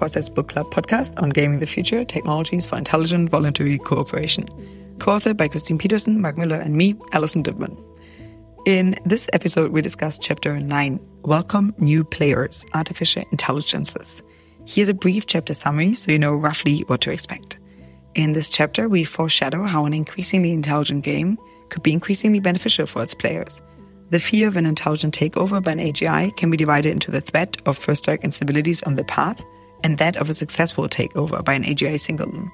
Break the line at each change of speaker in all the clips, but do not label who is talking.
Foresight's Book Club podcast on gaming the future, technologies for intelligent voluntary cooperation. Co-authored by Christine Peterson, Mark Miller, and me, Allison Duettmann. In this episode, we discuss chapter 9, Welcome New Players, Artificial Intelligences. Here's a brief chapter summary so you know roughly what to expect. In this chapter, we foreshadow how an increasingly intelligent game could be increasingly beneficial for its players. The fear of an intelligent takeover by an AGI can be divided into the threat of first strike instabilities on the path and that of a successful takeover by an AGI singleton.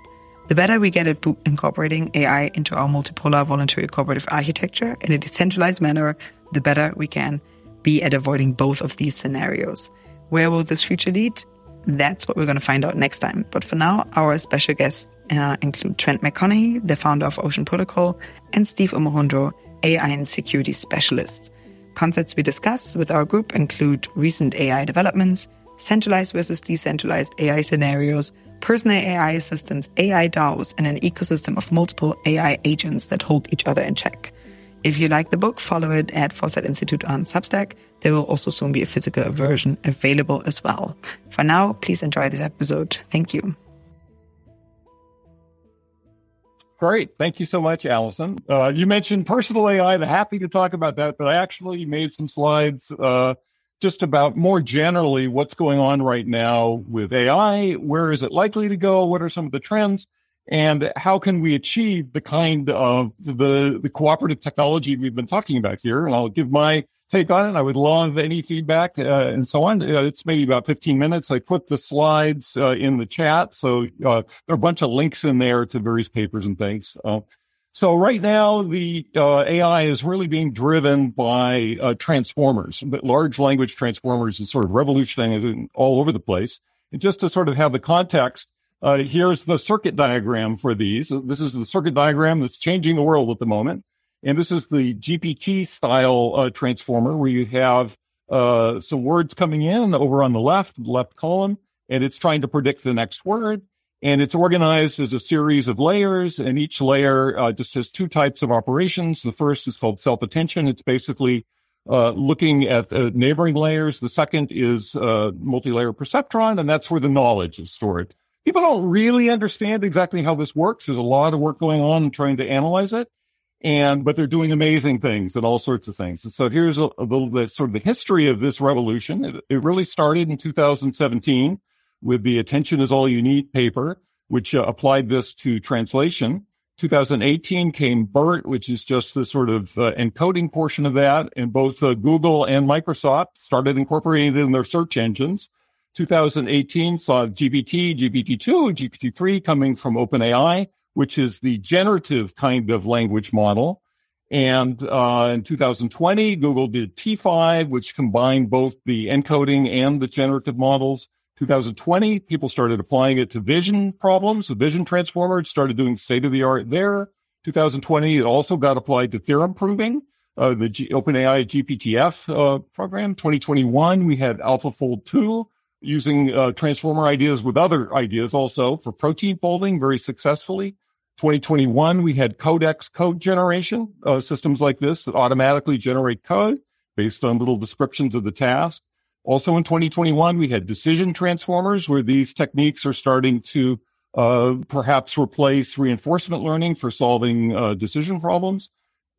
The better we get at incorporating AI into our multipolar voluntary cooperative architecture in a decentralized manner, the better we can be at avoiding both of these scenarios. Where will this future lead? That's what we're going to find out next time. But for now, our special guests uh, include Trent McConaghy, the founder of Ocean Protocol, and Steve Omohundro, AI and security specialist. Concepts we discuss with our group include recent AI developments, centralized versus decentralized AI scenarios, personal AI assistants, AI DAOs, and an ecosystem of multiple AI agents that hold each other in check. If you like the book, follow it at Foresight Institute on Substack. There will also soon be a physical version available as well. For now, please enjoy this episode. Thank you.
Great. Thank you so much, Allison. Uh, you mentioned personal AI. I'm happy to talk about that, but I actually made some slides uh, just about more generally what's going on right now with AI. Where is it likely to go? What are some of the trends? And how can we achieve the kind of the, the cooperative technology we've been talking about here? And I'll give my take on it. I would love any feedback uh, and so on. Uh, it's maybe about 15 minutes. I put the slides uh, in the chat. So uh, there are a bunch of links in there to various papers and things. Uh, so right now, the uh, AI is really being driven by transformers, but large language transformers is sort of revolutionizing all over the place. And just to sort of have the context, here's the circuit diagram for these. This is the circuit diagram that's changing the world at the moment. And this is the GPT style uh, transformer where you have uh, some words coming in over on the left, left column, and it's trying to predict the next word. And it's organized as a series of layers, and each layer uh, just has two types of operations. The first is called self attention. It's basically uh, looking at uh, neighboring layers. The second is uh, multi-layer perceptron, and that's where the knowledge is stored. People don't really understand exactly how this works. There's a lot of work going on trying to analyze it and but they're doing amazing things and all sorts of things. And so here's a, a little bit sort of the history of this revolution. It, it, really started in 2017 with the "Attention is All You Need" paper, which uh, applied this to translation. 2018 came BERT, which is just the sort of uh, encoding portion of that, and both uh, Google and Microsoft started incorporating it in their search engines. 2018 saw GPT, GPT-2, GPT-3 coming from OpenAI which is the generative kind of language model. And uh, in 2020, Google did T5, which combined both the encoding and the generative models. 2020, people started applying it to vision problems. The vision transformer started doing state of the art there. 2020, it also got applied to theorem proving, uh, the G- OpenAI GPTF uh, program. 2021, we had AlphaFold 2 using uh, transformer ideas with other ideas also for protein folding very successfully. 2021, we had codex code generation, uh, systems like this that automatically generate code based on little descriptions of the task. Also in 2021, we had decision transformers where these techniques are starting to uh, perhaps replace reinforcement learning for solving uh, decision problems.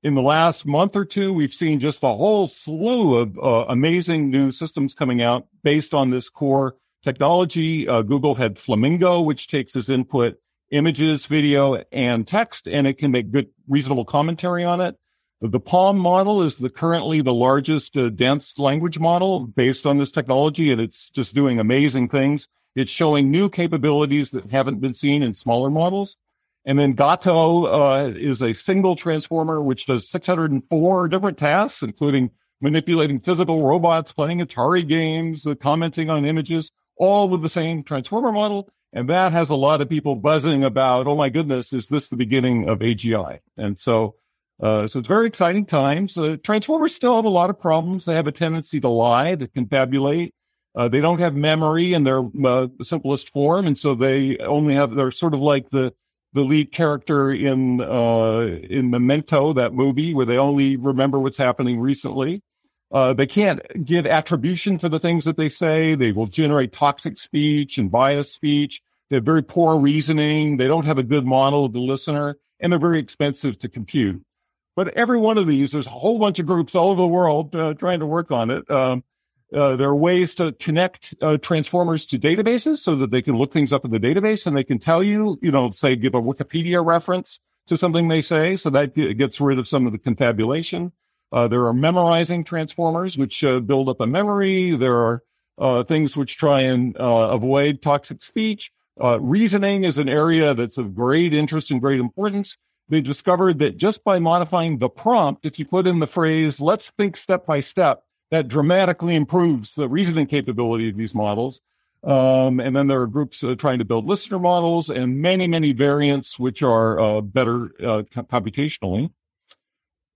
In the last month or two, we've seen just a whole slew of uh, amazing new systems coming out based on this core technology. Uh, Google had Flamingo, which takes as input images, video, and text, and it can make good, reasonable commentary on it. The PaLM model is the currently the largest uh, dense language model based on this technology, and it's just doing amazing things. It's showing new capabilities that haven't been seen in smaller models. And then Gato uh, is a single transformer which does 604 different tasks, including manipulating physical robots, playing Atari games, uh, commenting on images, all with the same transformer model. And that has a lot of people buzzing about, oh my goodness, is this the beginning of AGI? And so, uh, so it's very exciting times. Uh, Transformers still have a lot of problems. They have a tendency to lie, to confabulate. Uh, they don't have memory in their uh, simplest form. And so they only have, they're sort of like the, the lead character in, uh, in Memento, that movie where they only remember what's happening recently. Uh, they can't give attribution for the things that they say. They will generate toxic speech and biased speech. They have very poor reasoning. They don't have a good model of the listener, and they're very expensive to compute. But every one of these, there's a whole bunch of groups all over the world uh, trying to work on it. Um, uh, there are ways to connect uh, transformers to databases so that they can look things up in the database and they can tell you, you know, say give a Wikipedia reference to something they say. So that it gets rid of some of the confabulation. Uh, there are memorizing transformers, which uh, build up a memory. There are uh, things which try and uh, avoid toxic speech. Reasoning is an area that's of great interest and great importance. They discovered that just by modifying the prompt, if you put in the phrase, let's think step by step, that dramatically improves the reasoning capability of these models. Um, and then there are groups uh, trying to build listener models and many, many variants which are uh, better uh, computationally.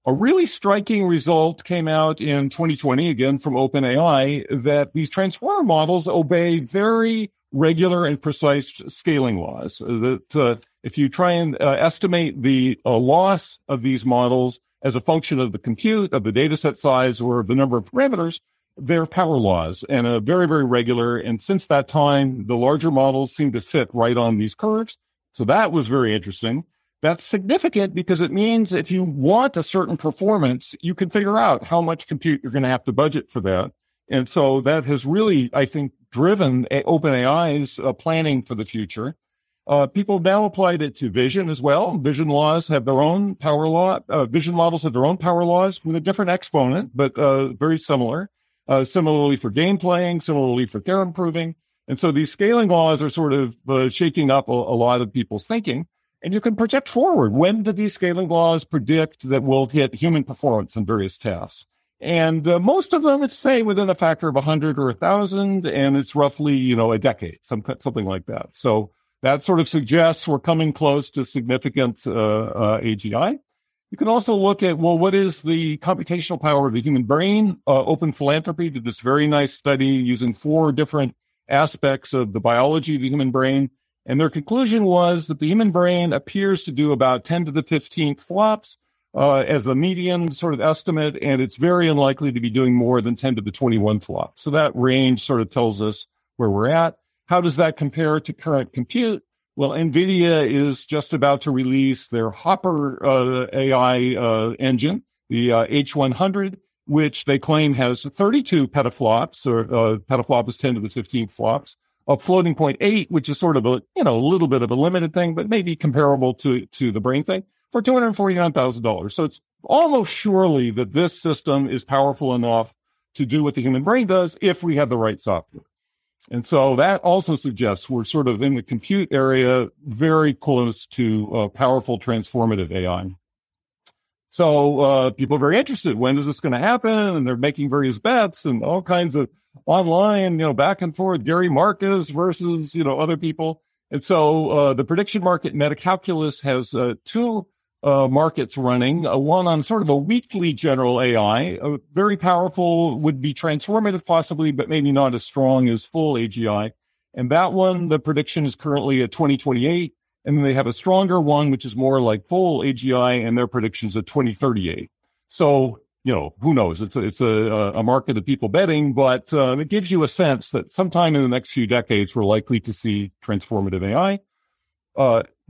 A really striking result came out in 2020, again from OpenAI, that these transformer models obey very regular and precise scaling laws. That uh, if you try and uh, estimate the uh, loss of these models as a function of the compute, of the data set size, or of the number of parameters, they're power laws and a very, very regular. And since that time, the larger models seem to fit right on these curves. So that was very interesting. That's significant because it means if you want a certain performance, you can figure out how much compute you're going to have to budget for that. And so that has really, I think, driven OpenAI's uh, planning for the future. Uh, people now applied it to vision as well. Vision laws have their own power law. Uh, vision models have their own power laws with a different exponent, but uh, very similar. Uh, similarly for game playing, similarly for theorem proving. And so these scaling laws are sort of uh, shaking up a, a, lot of people's thinking. And you can project forward. When do these scaling laws predict that we'll hit human performance in various tasks? And uh, most of them, it's say within a factor of 100 or 1,000, and it's roughly, you know, a decade, some, something like that. So that sort of suggests we're coming close to significant uh, uh, AGI. You can also look at, well, what is the computational power of the human brain? Uh, Open Philanthropy did this very nice study using four different aspects of the biology of the human brain. And their conclusion was that the human brain appears to do about 10 to the 15th flops uh, as the median sort of estimate, and it's very unlikely to be doing more than 10 to the 21 flops. So that range sort of tells us where we're at. How does that compare to current compute? Well, NVIDIA is just about to release their Hopper uh, AI uh, engine, the uh, H100, which they claim has 32 petaflops, or uh, petaflop is 10 to the 15 flops, a floating point eight, which is sort of a, you know, a little bit of a limited thing, but maybe comparable to, to the brain thing for $249,000. So it's almost surely that this system is powerful enough to do what the human brain does if we have the right software. And so that also suggests we're sort of in the compute area, very close to uh, powerful transformative AI. So uh, people are very interested. When is this going to happen? And they're making various bets and all kinds of online, you know, back and forth. Gary Marcus versus you know other people. And so uh, the prediction market Metaculus has uh, two uh, markets running, uh, one on sort of a weakly general AI, uh, very powerful, would be transformative possibly, but maybe not as strong as full AGI. And that one, the prediction is currently at 2028. And then they have a stronger one, which is more like full AGI, and their predictions at 2038. So, you know, who knows? It's a, it's a, a market of people betting, but uh, it gives you a sense that sometime in the next few decades, we're likely to see transformative AI.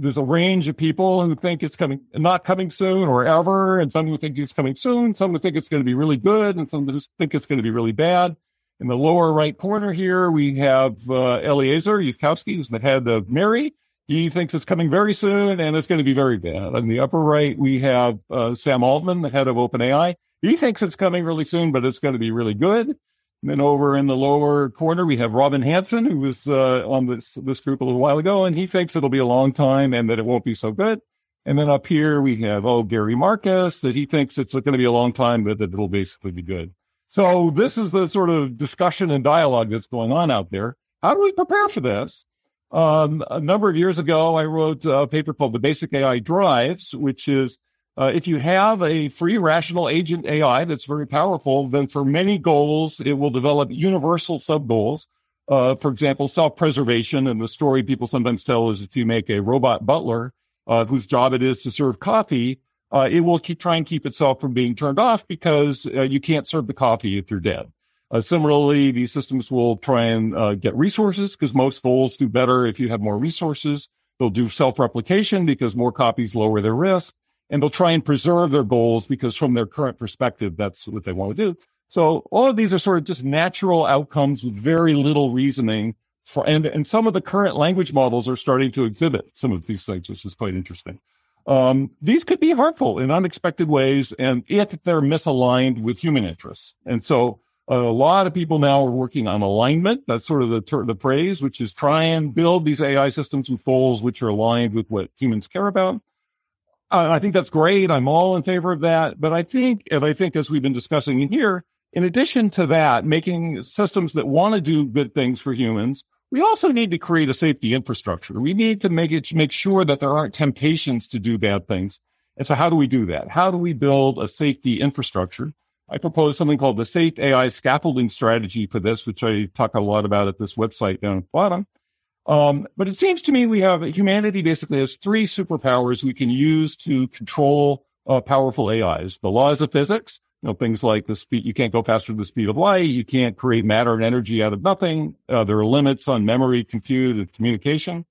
There's a range of people who think it's coming, not coming soon or ever, and some who think it's coming soon, some who think it's going to be really good, and some who think it's going to be really bad. In the lower right corner here, we have uh, Eliezer Yudkowsky, who's the head of MIRI. He thinks it's coming very soon and it's going to be very bad. In the upper right, we have uh, Sam Altman, the head of OpenAI. He thinks it's coming really soon, but it's going to be really good. Then over in the lower corner, we have Robin Hanson, who was uh, on this this group a little while ago, and he thinks it'll be a long time and that it won't be so good. And then up here we have oh Gary Marcus that he thinks it's going to be a long time, but that it'll basically be good. So this is the sort of discussion and dialogue that's going on out there. How do we prepare for this? Um, a number of years ago, I wrote a paper called "The Basic AI Drives," which is uh, if you have a free rational agent AI that's very powerful, then for many goals, it will develop universal sub goals. Uh, for example, self-preservation. And the story people sometimes tell is if you make a robot butler, uh, whose job it is to serve coffee, uh, it will keep, try and keep itself from being turned off because uh, you can't serve the coffee if you're dead. Uh, similarly, these systems will try and get resources because most goals do better if you have more resources. They'll do self-replication because more copies lower their risk, and they'll try and preserve their goals because from their current perspective, that's what they want to do. So all of these are sort of just natural outcomes with very little reasoning. For, and, and some of the current language models are starting to exhibit some of these things, which is quite interesting. Um, these could be harmful in unexpected ways and if they're misaligned with human interests. And so a lot of people now are working on alignment. That's sort of the, ter- the phrase, which is try and build these AI systems with goals which are aligned with what humans care about. Uh, I think that's great. I'm all in favor of that. But I think, and I think as we've been discussing here, in addition to that, making systems that want to do good things for humans, we also need to create a safety infrastructure. We need to make it, make sure that there aren't temptations to do bad things. And so how do we do that? How do we build a safety infrastructure? I propose something called the Safe AI Scaffolding Strategy for this, which I talk a lot about at this website down at the bottom. Um, but it seems to me we have humanity basically has three superpowers we can use to control uh, powerful AIs. The laws of physics, you know, things like the speed, you can't go faster than the speed of light. You can't create matter and energy out of nothing. Uh, there are limits on memory, compute, and communication.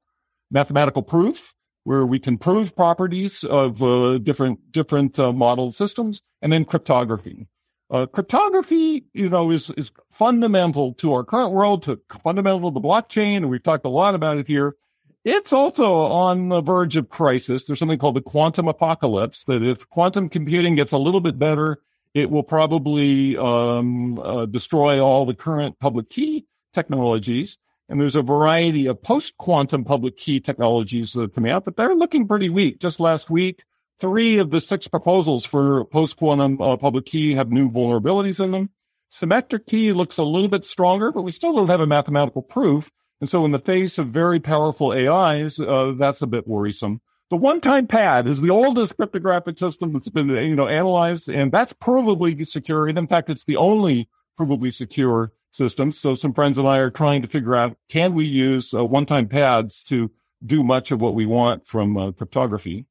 Mathematical proof, where we can prove properties of uh, different, different uh, model systems. And then cryptography. Uh, cryptography, you know, is, is fundamental to our current world, to fundamental to the blockchain. And we've talked a lot about it here. It's also on the verge of crisis. There's something called the quantum apocalypse that if quantum computing gets a little bit better, it will probably um, uh, destroy all the current public key technologies. And there's a variety of post quantum public key technologies that are coming out, but they're looking pretty weak. Just last week, three of the six proposals for post quantum uh, public key have new vulnerabilities in them. Symmetric key looks a little bit stronger, but we still don't have a mathematical proof. And so in the face of very powerful AIs, uh, that's a bit worrisome. The one-time pad is the oldest cryptographic system that's been, you know, analyzed, and that's provably secure. And in fact, it's the only provably secure system. So some friends and I are trying to figure out, can we use uh, one-time pads to do much of what we want from uh, cryptography?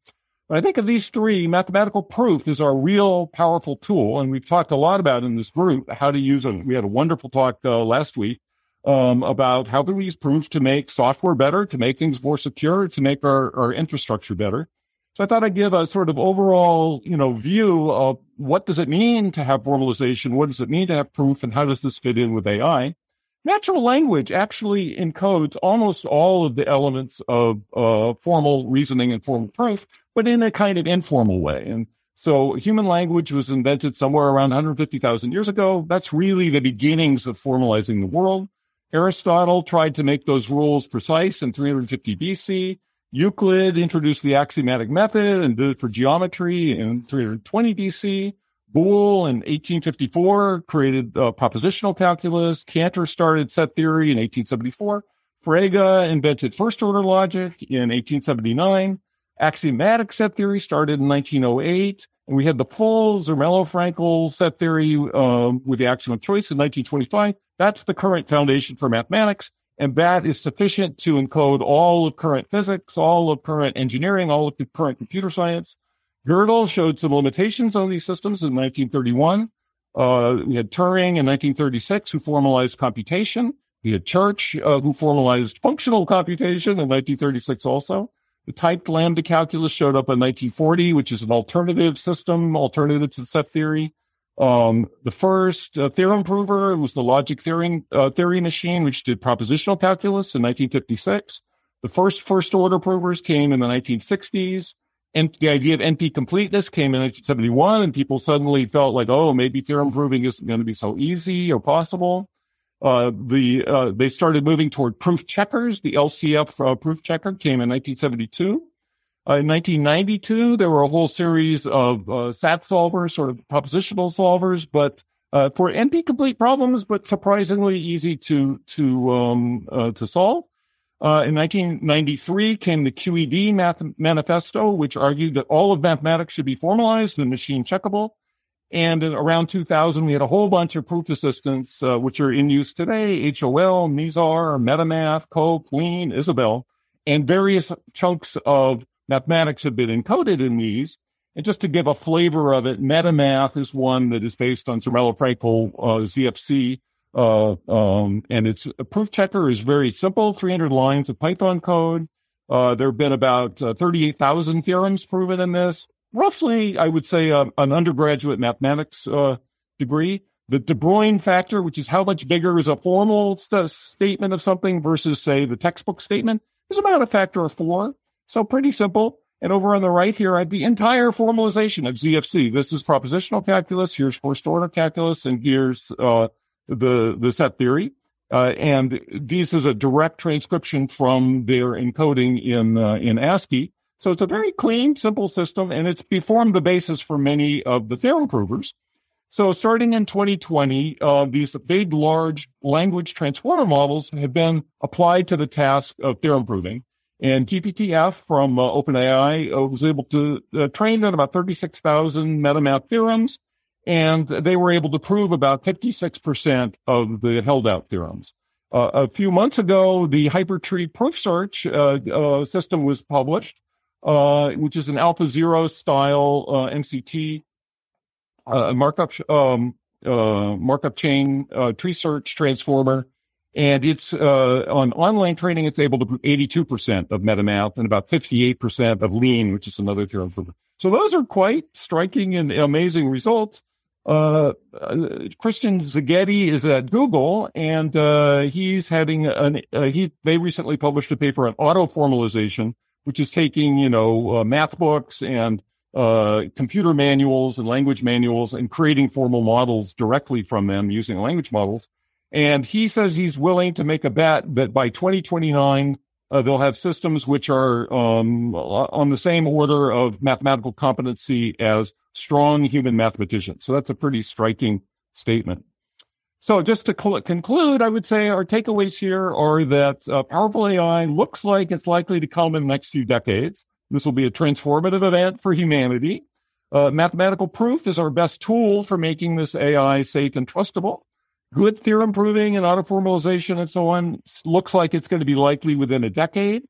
But I think of these three, mathematical proof is our real powerful tool. And we've talked a lot about in this group how to use it. We had a wonderful talk uh, last week um, about how do we use proof to make software better, to make things more secure, to make our, our infrastructure better. So I thought I'd give a sort of overall, you know, view of what does it mean to have formalization? What does it mean to have proof? And how does this fit in with AI? Natural language actually encodes almost all of the elements of uh, formal reasoning and formal proof, but in a kind of informal way. And so human language was invented somewhere around 150,000 years ago. That's really the beginnings of formalizing the world. Aristotle tried to make those rules precise in 350 BC. Euclid introduced the axiomatic method and did it for geometry in 320 BC. Boole in 1854 created propositional calculus. Cantor started set theory in 1874. Frege invented first order logic in 1879. Axiomatic set theory started in 1908. And we had the full Zermelo Fraenkel set theory um, with the axiom of choice in 1925. That's the current foundation for mathematics. And that is sufficient to encode all of current physics, all of current engineering, all of current computer science. Gödel showed some limitations on these systems in 1931. Uh, we had Turing in 1936 who formalized computation. We had Church uh, who formalized functional computation in 1936 also. The typed lambda calculus showed up in 1940, which is an alternative system, alternative to set theory. Um, the first uh, theorem prover was the logic theory, uh, theory machine, which did propositional calculus in 1956. The first first order provers came in the 1960s. And the idea of NP completeness came in 1971 and people suddenly felt like, oh, maybe theorem proving isn't going to be so easy or possible. Uh, the, uh, they started moving toward proof checkers. The LCF uh, proof checker came in 1972. Uh, in 1992, there were a whole series of uh, SAT solvers, sort of propositional solvers, but uh, for NP complete problems, but surprisingly easy to to um, to solve. Uh, in 1993 came the QED math- manifesto, which argued that all of mathematics should be formalized and machine checkable. And around 2000, we had a whole bunch of proof assistants, uh, which are in use today: HOL, Mizar, MetaMath, Coq, Lean, Isabelle, and various chunks of mathematics have been encoded in these. And just to give a flavor of it, MetaMath is one that is based on Zermelo Fraenkel uh, ZFC. Uh, um, and its a proof checker is very simple, 300 lines of Python code. Uh, there have been about uh, 38,000 theorems proven in this. Roughly, I would say uh, an undergraduate mathematics uh, degree. The De Bruijn factor, which is how much bigger is a formal st- statement of something versus, say, the textbook statement, is about a factor of four. So pretty simple. And over on the right here, I have the entire formalization of ZFC. This is propositional calculus. Here's first order calculus, and here's uh, the the set theory. Uh, and this is a direct transcription from their encoding in uh, in ASCII. So it's a very clean, simple system, and it's formed the basis for many of the theorem provers. So starting in 2020, uh, these big, large language transformer models have been applied to the task of theorem proving. And GPTF from uh, OpenAI was able to uh, train on about 36,000 MetaMath theorems, and they were able to prove about 56% of the held out theorems. Uh, a few months ago, the Hypertree proof search uh, uh, system was published, which is an Alpha Zero style MCT uh, markup um, uh, Markov chain uh, tree search transformer, and it's uh, on online training. It's able to do 82% of MetaMath and about 58% of Lean, which is another theorem. For, so those are quite striking and amazing results. Uh, uh, Christian Szegedy is at Google, and he's having an he. They recently published a paper on auto formalization, which is taking you know math books and uh, computer manuals and language manuals and creating formal models directly from them using language models. And he says he's willing to make a bet that by 2029, uh, they'll have systems which are um, on the same order of mathematical competency as strong human mathematicians. So that's a pretty striking statement. So just to cl- conclude, I would say our takeaways here are that uh, powerful AI looks like it's likely to come in the next few decades. This will be a transformative event for humanity. Uh, mathematical proof is our best tool for making this AI safe and trustable. Good theorem proving and auto formalization and so on looks like it's going to be likely within a decade.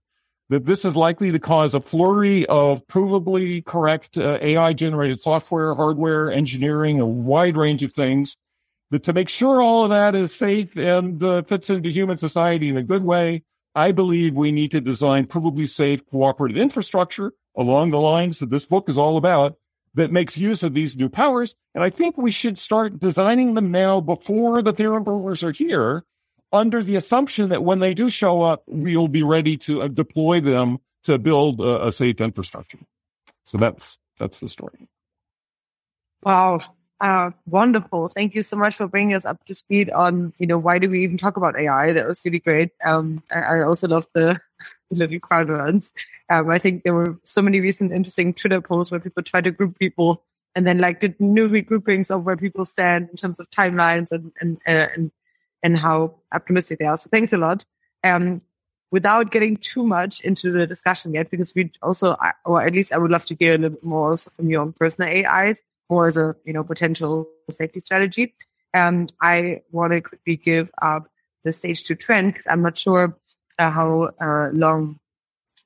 That this is likely to cause a flurry of provably correct uh, AI generated software, hardware, engineering, a wide range of things. That to make sure all of that is safe and uh, fits into human society in a good way, I believe we need to design provably safe cooperative infrastructure along the lines that this book is all about that makes use of these new powers. And I think we should start designing them now before the theorem provers are here under the assumption that when they do show up, we'll be ready to uh, deploy them to build a, a safe infrastructure. So that's, that's the story.
Wow. Uh, wonderful. Thank you so much for bringing us up to speed on, you know, why do we even talk about AI? That was really great. Um, I, I also love the, the little crowd runs. Um, I think there were so many recent interesting Twitter posts where people try to group people and then like did new regroupings of where people stand in terms of timelines and, and, uh, and, and how optimistic they are. So thanks a lot. Um, without getting too much into the discussion yet, because we also, or at least I would love to hear a little bit more also from your own personal AIs or as a you know potential safety strategy. Um, I want to quickly give up the stage to Trent because I'm not sure uh, how uh, long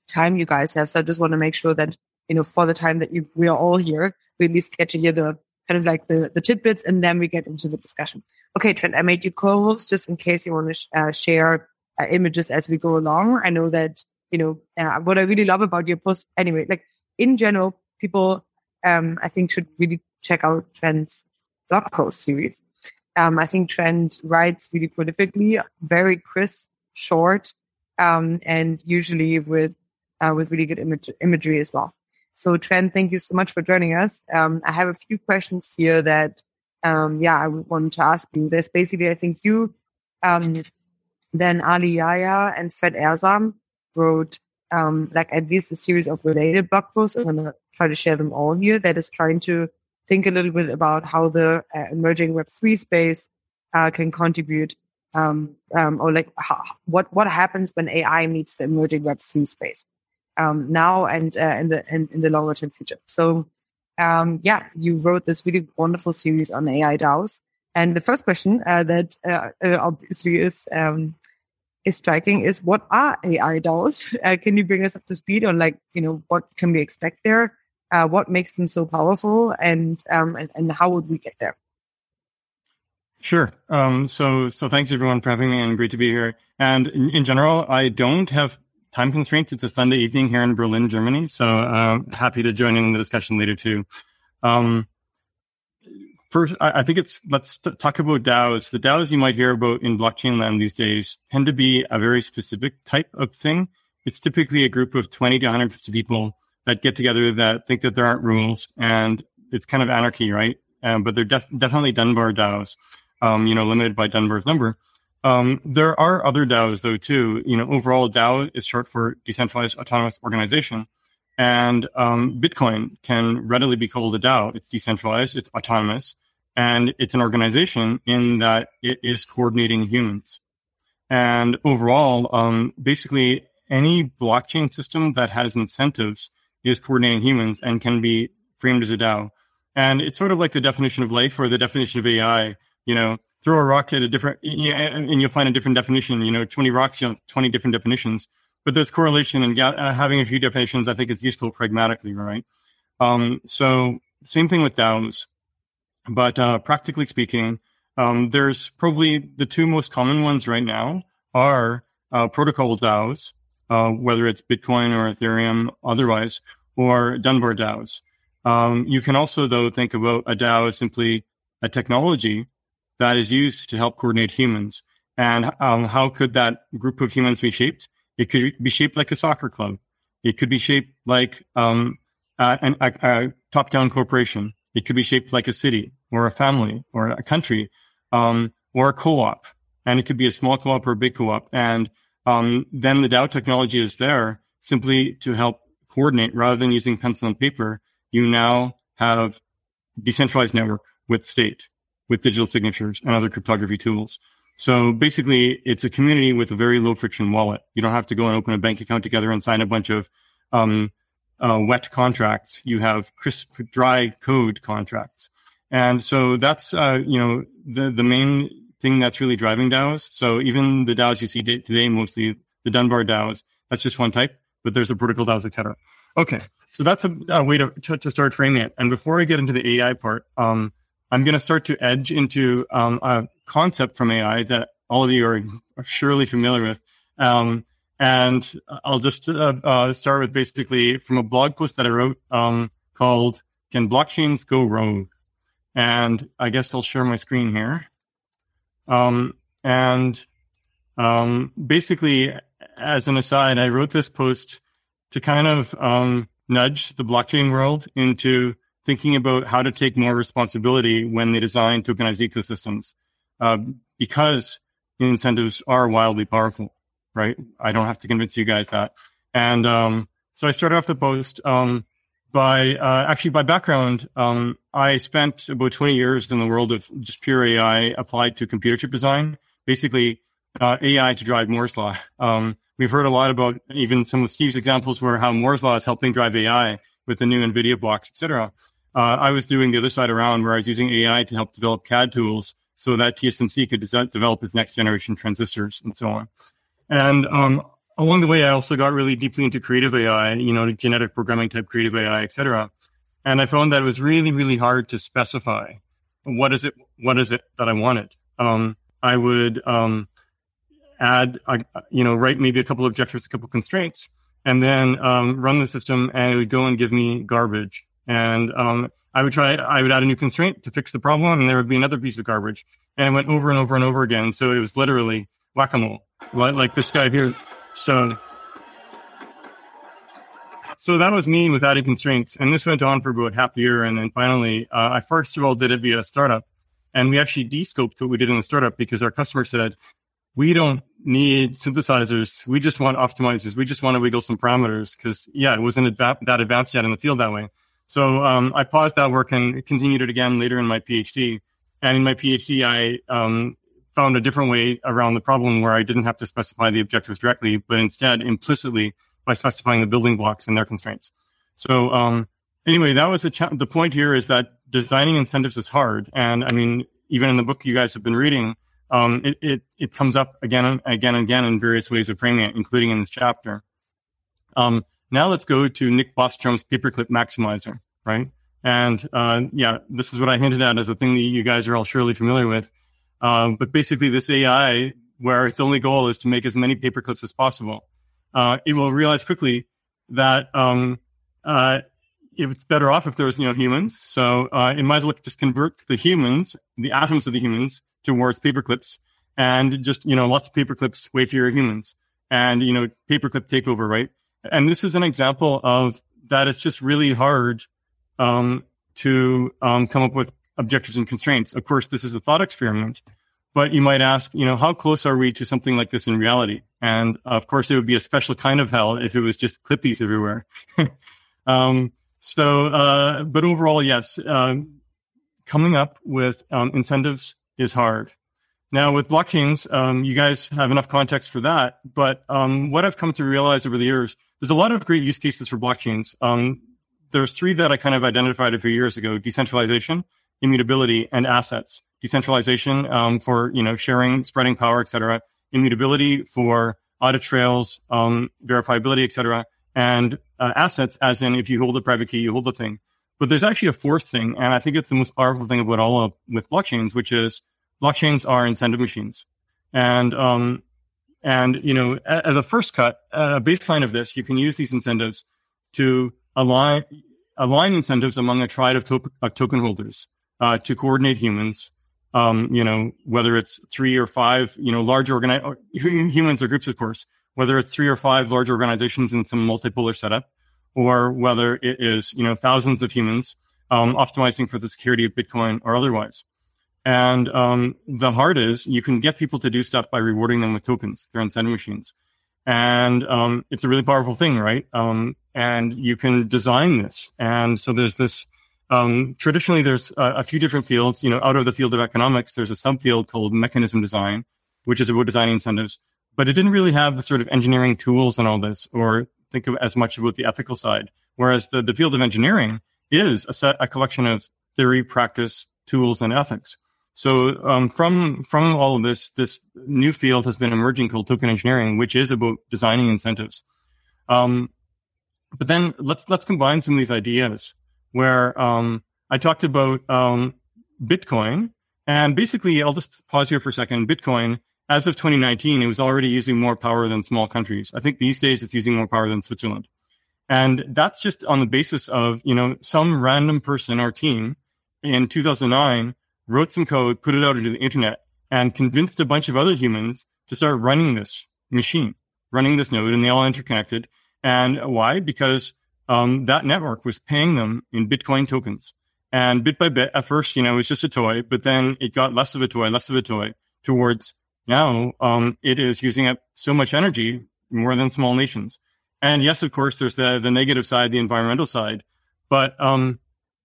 time you guys have. So I just want to make sure that you know for the time that you we are all here, we at least get to hear the kind of like the, the tidbits and then we get into the discussion. Okay, Trent, I made you co-host just in case you want to sh- uh, share uh, images as we go along. I know that, you know, uh, what I really love about your post anyway, like in general, people, um, I think should really check out Trent's blog post series. Um, I think Trent writes really prolifically, very crisp, short, um, and usually with uh, with really good image- imagery as well. So Trent, thank you so much for joining us. Um, I have a few questions here that, um, yeah, I want to ask you. There's basically, I think you, um, then Ali Yahya and Fred Ehrsam wrote um, like at least a series of related blog posts. I'm going to try to share them all here. That is trying to think a little bit about how the uh, emerging Web3 space uh, can contribute um, um, or like how, what what happens when AI meets the emerging Web3 space um, now and uh, in the in, in, the longer term future. So um, yeah, you wrote this really wonderful series on AI DAOs, and the first question uh, that uh, uh, obviously is um, is striking is what are AI DAOs? Uh, can you bring us up to speed on like you know what can we expect there? Uh, what makes them so powerful, and, um, and and how would we get there?
Sure. Um, so so thanks everyone for having me, and great to be here. And in, in general, I don't have time constraints. It's a Sunday evening here in Berlin, Germany. So uh, happy to join in the discussion later too. Um, first, I, I, think it's let's t- talk about DAOs. The DAOs you might hear about in blockchain land these days tend to be a very specific type of thing. It's typically a group of 20 to 150 people that get together that think that there aren't rules and it's kind of anarchy, right? Um, but they're def- definitely Dunbar DAOs, um, you know, limited by Dunbar's number. Um, there are other DAOs though too. You know, overall DAO is short for decentralized autonomous organization, and um, Bitcoin can readily be called a DAO. It's decentralized, it's autonomous, and it's an organization in that it is coordinating humans. And overall, um, basically any blockchain system that has incentives is coordinating humans and can be framed as a DAO. And it's sort of like the definition of life or the definition of AI. You know, throw a rock at a different, and you'll find a different definition. You know, 20 rocks, you know, 20 different definitions. But there's correlation and uh, having a few definitions, I think is useful pragmatically, right? Um, so same thing with DAOs. But uh, practically speaking, um, there's probably the two most common ones right now are uh, protocol DAOs, uh, whether it's Bitcoin or Ethereum, otherwise, or Dunbar DAOs. Um, you can also, though, think about a DAO as simply a technology that is used to help coordinate humans. And um, how could that group of humans be shaped? It could be shaped like a soccer club. It could be shaped like um, a, a, a top-down corporation. It could be shaped like a city or a family or a country um, or a co-op. And it could be a small co-op or a big co-op. And um, then the DAO technology is there simply to help coordinate rather than using pencil and paper. You now have decentralized network with state with digital signatures and other cryptography tools. So basically, it's a community with a very low friction wallet. You don't have to go and open a bank account together and sign a bunch of um, uh, wet contracts. You have crisp, dry code contracts. And so that's, uh, you know, the, the main thing that's really driving DAOs. So even the DAOs you see today, mostly the Dunbar DAOs, that's just one type, but there's the protocol DAOs, etc. Okay. So that's a, a way to, to, to, start framing it. And before I get into the AI part, um, I'm going to start to edge into um, a concept from AI that all of you are, are surely familiar with. Um, and I'll just uh, uh, start with basically from a blog post that I wrote um, called Can Blockchains Go Rogue? And I guess I'll share my screen here. Um, and um, basically, as an aside, I wrote this post to kind of um, nudge the blockchain world into thinking about how to take more responsibility when they design tokenized ecosystems, uh, because incentives are wildly powerful, right? I don't have to convince you guys that. And um, so I started off the post um, by uh, actually by background. Um, I spent about 20 years in the world of just pure AI applied to computer chip design, basically uh, AI to drive Moore's law. Um, we've heard a lot about even some of Steve's examples where how Moore's law is helping drive AI with the new NVIDIA blocks, et cetera. Uh, I was doing the other side around where I was using AI to help develop CAD tools so that TSMC could develop its next generation transistors and so on. And um, along the way, I also got really deeply into creative AI, you know, genetic programming type creative AI, et cetera. And I found that it was really, really hard to specify what is it, what is it that I wanted. Um, I would um, add, you know, write maybe a couple of objectives, a couple constraints, and then um, run the system, and it would go and give me garbage. And um, I would try, I would add a new constraint to fix the problem, and there would be another piece of garbage. And it went over and over and over again. So it was literally whack a mole, like, like this guy here. So, so that was me with adding constraints. And this went on for about half a year. And then finally, uh, I first of all did it via a startup. And we actually descoped what we did in the startup because our customer said, we don't need synthesizers. We just want optimizers. We just want to wiggle some parameters because, yeah, it wasn't adva- that advanced yet in the field that way. So um, I paused that work and continued it again later in my PhD. And in my PhD, I um, found a different way around the problem where I didn't have to specify the objectives directly, but instead implicitly by specifying the building blocks and their constraints. So um, anyway, that was cha- the point here is that designing incentives is hard. And I mean, even in the book you guys have been reading, um, it, it, it comes up again and again and again in various ways of framing it, including in this chapter. Um, Now let's go to Nick Bostrom's paperclip maximizer, right? And uh, yeah, this is what I hinted at as a thing that you guys are all surely familiar with. Um, but basically, this AI, where its only goal is to make as many paperclips as possible, uh, it will realize quickly that um, uh, if it's better off if there's you know humans. So uh, it might as well just convert the humans, the atoms of the humans, towards paperclips, and just you know lots of paperclips, way fewer humans, and you know paperclip takeover, right? And this is an example of that. It's just really hard um, to um, come up with objectives and constraints. Of course, this is a thought experiment, but you might ask, you know, how close are we to something like this in reality? And of course, it would be a special kind of hell if it was just clippies everywhere. um, so, uh, but overall, yes, uh, coming up with um, incentives is hard. Now, with blockchains, um, you guys have enough context for that. But um, what I've come to realize over the years, there's a lot of great use cases for blockchains. Um, there's three that I kind of identified a few years ago: decentralization, immutability, and assets. Decentralization um, for you know sharing, spreading power, etc. Immutability for audit trails, um, verifiability, etc and uh, assets, as in if you hold the private key, you hold the thing. But there's actually a fourth thing, and I think it's the most powerful thing about all of with blockchains, which is blockchains are incentive machines. And um, and you know, as a first cut, a baseline of this, you can use these incentives to align align incentives among a tribe of, to- of token holders uh, to coordinate humans. Um, you know, whether it's three or five, you know, large organi- humans or groups, of course, whether it's three or five large organizations in some multipolar setup, or whether it is you know thousands of humans um, optimizing for the security of Bitcoin or otherwise. And um, the hard is you can get people to do stuff by rewarding them with tokens. They're incentive machines, and um, it's a really powerful thing, right? Um, and you can design this. And so there's this. Um, traditionally, there's a, a few different fields. You know, out of the field of economics, there's a subfield called mechanism design, which is about designing incentives but it didn't really have the sort of engineering tools and all this, or think of as much about the ethical side. Whereas the, the field of engineering is a set, a collection of theory, practice, tools, and ethics. So um, from from all of this, this new field has been emerging called token engineering, which is about designing incentives. Um, but then let's let's combine some of these ideas. Where um, I talked about um, Bitcoin, and basically, I'll just pause here for a second. Bitcoin as of 2019, it was already using more power than small countries. I think these days it's using more power than Switzerland. And that's just on the basis of, you know, some random person or team in 2009 wrote some code, put it out into the internet and convinced a bunch of other humans to start running this machine, running this node and they all interconnected. And why? Because um, that network was paying them in Bitcoin tokens. And bit by bit, at first, you know, it was just a toy, but then it got less of a toy, less of a toy towards now um, it is using up so much energy more than small nations. And yes, of course, there's the the negative side, the environmental side, but um,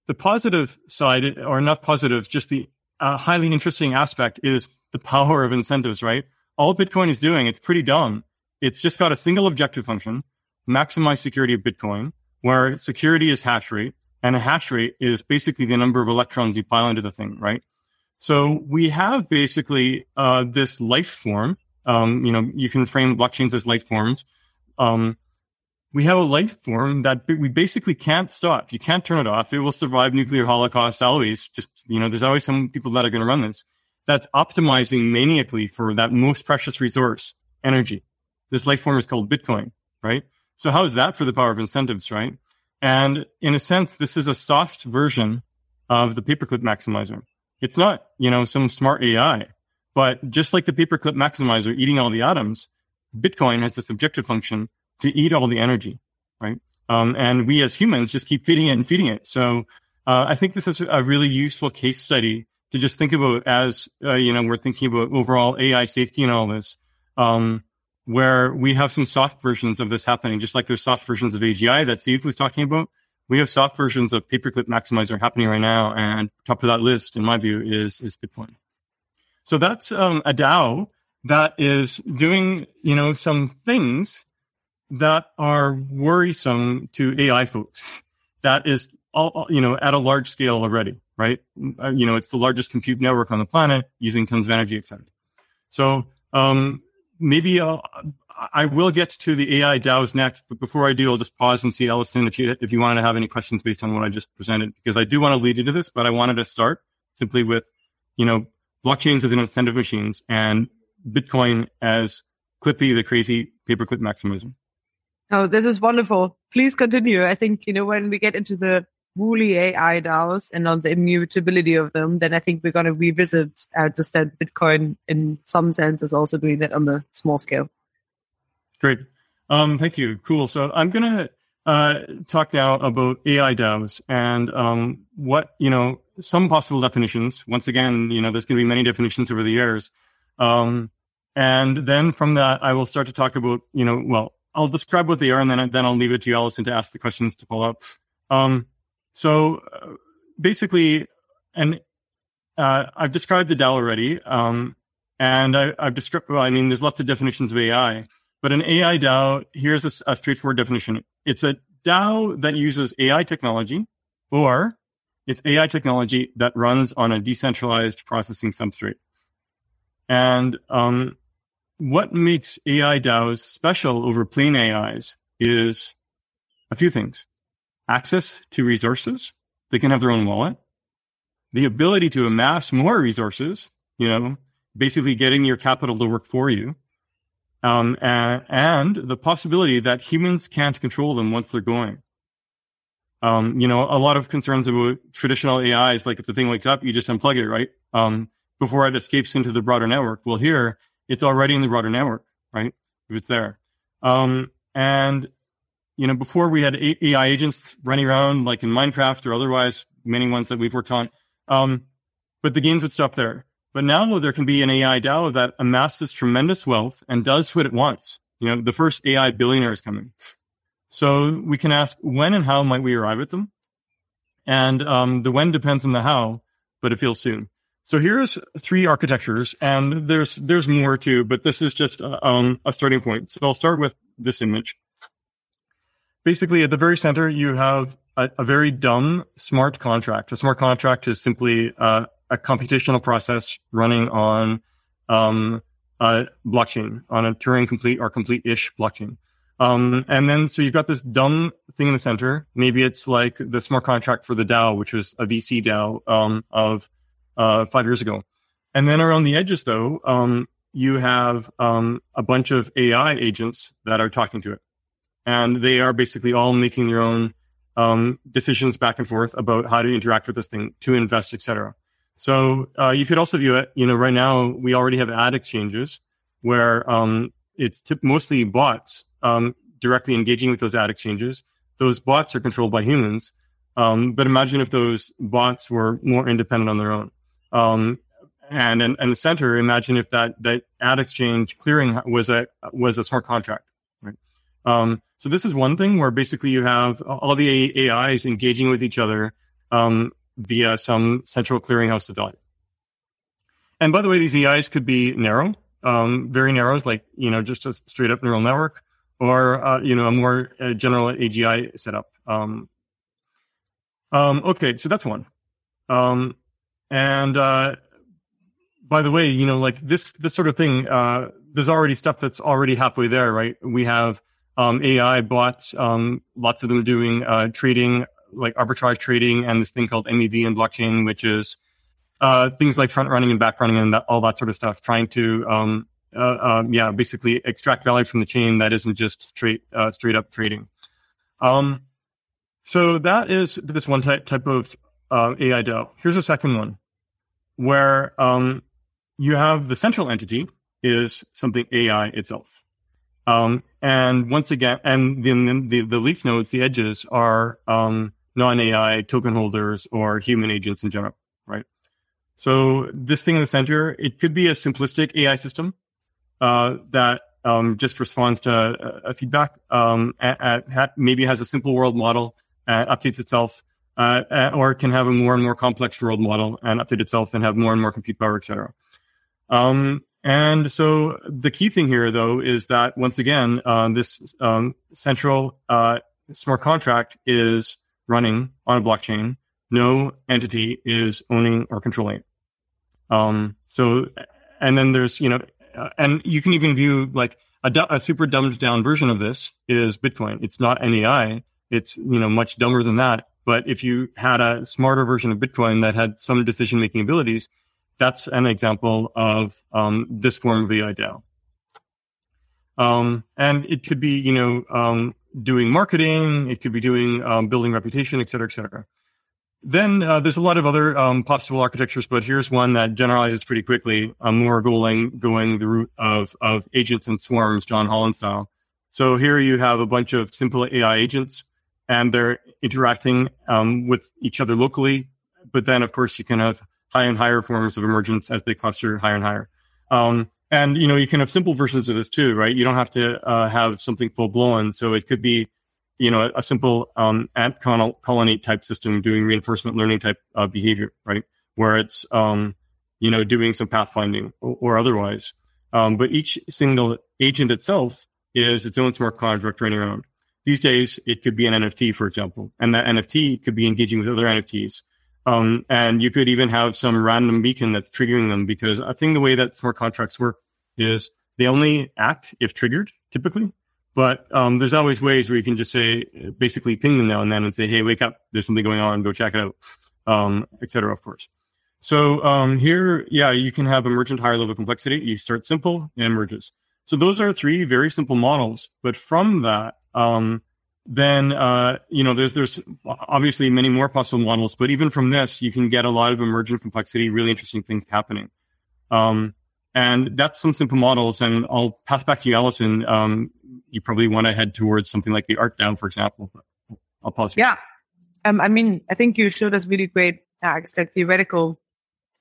the positive side, or not positive, just the uh, highly interesting aspect is the power of incentives. Right? All Bitcoin is doing, it's pretty dumb. It's just got a single objective function: maximize security of Bitcoin, where security is hash rate, and a hash rate is basically the number of electrons you pile into the thing. Right? So we have basically uh, this life form. Um, you know, you can frame blockchains as life forms. Um, we have a life form that we basically can't stop. You can't turn it off. It will survive nuclear holocaust always. Just, you know, there's always some people that are going to run this. That's optimizing maniacally for that most precious resource, energy. This life form is called Bitcoin, right? So how is that for the power of incentives, right? And in a sense, this is a soft version of the paperclip maximizer. It's not, you know, some smart AI, but just like the paperclip maximizer eating all the atoms, Bitcoin has this objective function to eat all the energy, right? Um, and we as humans just keep feeding it and feeding it. So uh, I think this is a really useful case study to just think about as uh, you know we're thinking about overall AI safety and all this, um, where we have some soft versions of this happening, just like there's soft versions of AGI that Steve was talking about we have soft versions of paperclip maximizer happening right now, and top of that list, in my view, is is Bitcoin. So that's um, a DAO that is doing you know some things that are worrisome to AI folks. That is all you know at a large scale already, right? Uh, you know, it's the largest compute network on the planet using tons of energy, etc. So um, maybe I'll, I will get to the AI DAOs next, but before I do, I'll just pause and see Allison if you if you wanted to have any questions based on what I just presented, because I do want to lead into this, but I wanted to start simply with, you know, blockchains as an incentive machines and Bitcoin as Clippy, the crazy paperclip maximism.
Oh, this is wonderful. Please continue. I think, you know, when we get into the woolly AI DAOs and on the immutability of them, then I think we're going to revisit uh, just that Bitcoin in some sense is also doing that on the small scale.
Great. Um, thank you. Cool. So I'm going to uh, talk now about AI DAOs and um, what, you know, some possible definitions. Once again, you know, there's going to be many definitions over the years. Um, and then from that, I will start to talk about, you know, well, I'll describe what they are and then, then I'll leave it to you, Allison, to ask the questions to follow up. Um, so uh, basically, and uh, I've described the DAO already. Um, and I, have described, well, I mean, there's lots of definitions of AI. But an AI DAO, here's a, a straightforward definition. It's a DAO that uses AI technology or it's AI technology that runs on a decentralized processing substrate. And um, what makes AI DAOs special over plain AIs is a few things. Access to resources. They can have their own wallet. The ability to amass more resources, you know, basically getting your capital to work for you um, and, and, the possibility that humans can't control them once they're going. Um, you know, a lot of concerns about traditional AIs, like if the thing wakes up, you just unplug it, right? Um, before it escapes into the broader network. Well, here it's already in the broader network, right? If it's there. Um, and, you know, before we had AI agents running around like in Minecraft or otherwise, many ones that we've worked on. Um, but the games would stop there. But now there can be an AI DAO that amasses tremendous wealth and does what it wants. You know, the first AI billionaire is coming. So we can ask when and how might we arrive at them? And um, the when depends on the how, but it feels soon. So here's three architectures, and there's there's more too, but this is just uh, um, a starting point. So I'll start with this image. Basically, at the very center, you have a, a very dumb smart contract. A smart contract is simply uh, a computational process running on um, a blockchain, on a Turing complete or complete-ish blockchain. Um, and then so you've got this dumb thing in the center. Maybe it's like the smart contract for the DAO, which was a VC DAO um, of uh, five years ago. And then around the edges, though, um, you have um, a bunch of AI agents that are talking to it, and they are basically all making their own um, decisions back and forth about how to interact with this thing, to invest, etc. So uh, you could also view it, you know, right now we already have ad exchanges where um, it's t- mostly bots um, directly engaging with those ad exchanges. Those bots are controlled by humans. Um, but imagine if those bots were more independent on their own. Um, and in, in the center, imagine if that, that ad exchange clearing was a, was a smart contract, right? Um, so this is one thing where basically you have all the AIs engaging with each other, um, via some central clearinghouse of value. And by the way, these AIs could be narrow, um, very narrow, like, you know, just a straight up neural network or, uh, you know, a more uh, general AGI setup. Um, um, okay, so that's one. Um, and, uh, by the way, you know, like this, this sort of thing, uh, there's already stuff that's already halfway there, right? We have, um, AI bots, um, lots of them doing, uh, trading like arbitrage trading and this thing called MEV in blockchain, which is uh, things like front running and back running and that, all that sort of stuff, trying to um, uh, uh, yeah, basically extract value from the chain that isn't just straight uh, straight up trading. Um, so that is this one type type of uh, AI DAO. Here's a second one, where um, you have the central entity is something AI itself. Um, and once again, and then the, the leaf nodes, the edges are um, non-AI token holders or human agents in general, right? So this thing in the center, it could be a simplistic AI system uh, that um, just responds to a, a feedback, um, at, at, maybe has a simple world model, and updates itself, uh, or it can have a more and more complex world model and update itself and have more and more compute power, etc. Um, and so the key thing here, though, is that once again, uh, this um, central uh, smart contract is running on a blockchain, no entity is owning or controlling it. Um, so, and then there's, you know, uh, and you can even view like a, a super dumbed down version of this is Bitcoin. It's not an AI. It's, you know, much dumber than that. But if you had a smarter version of Bitcoin that had some decision making abilities, that's an example of um, this form of AI DAO. Um, and it could be, you know, um, doing marketing. It could be doing um, building reputation, et cetera, et cetera. Then uh, there's a lot of other um, possible architectures, but here's one that generalizes pretty quickly. More going going the route of of agents and swarms, John Holland style. So here you have a bunch of simple AI agents, and they're interacting um, with each other locally. But then, of course, you can have high and higher forms of emergence as they cluster higher and higher. Um, and you know, you can have simple versions of this too, right? You don't have to uh, have something full blown. So it could be, you know, a, a simple um, ant colony type system doing reinforcement learning type uh, behavior, right? Where it's, um, you know, doing some pathfinding or, or otherwise. Um, but each single agent itself is its own smart contract running around. These days, it could be an NFT, for example, and that NFT could be engaging with other NFTs. Um, and you could even have some random beacon that's triggering them because I think the way that smart contracts work is they only act if triggered typically. But um, there's always ways where you can just say, basically ping them now and then and say, hey, wake up, there's something going on, go check it out, um, of course. So um, here, yeah, you can have emergent higher level complexity. You start simple and emerges. So those are three very simple models. But from that, um, then uh, you know there's there's obviously many more possible models, but even from this, you can get a lot of emergent complexity, really interesting things happening. Um, and that's some simple models. And I'll pass back to you, Allison. Um, you probably want to head towards something like the art DAO, for example. I'll pause.
Here. Yeah. Um, I mean, I think you showed us really great, uh, theoretical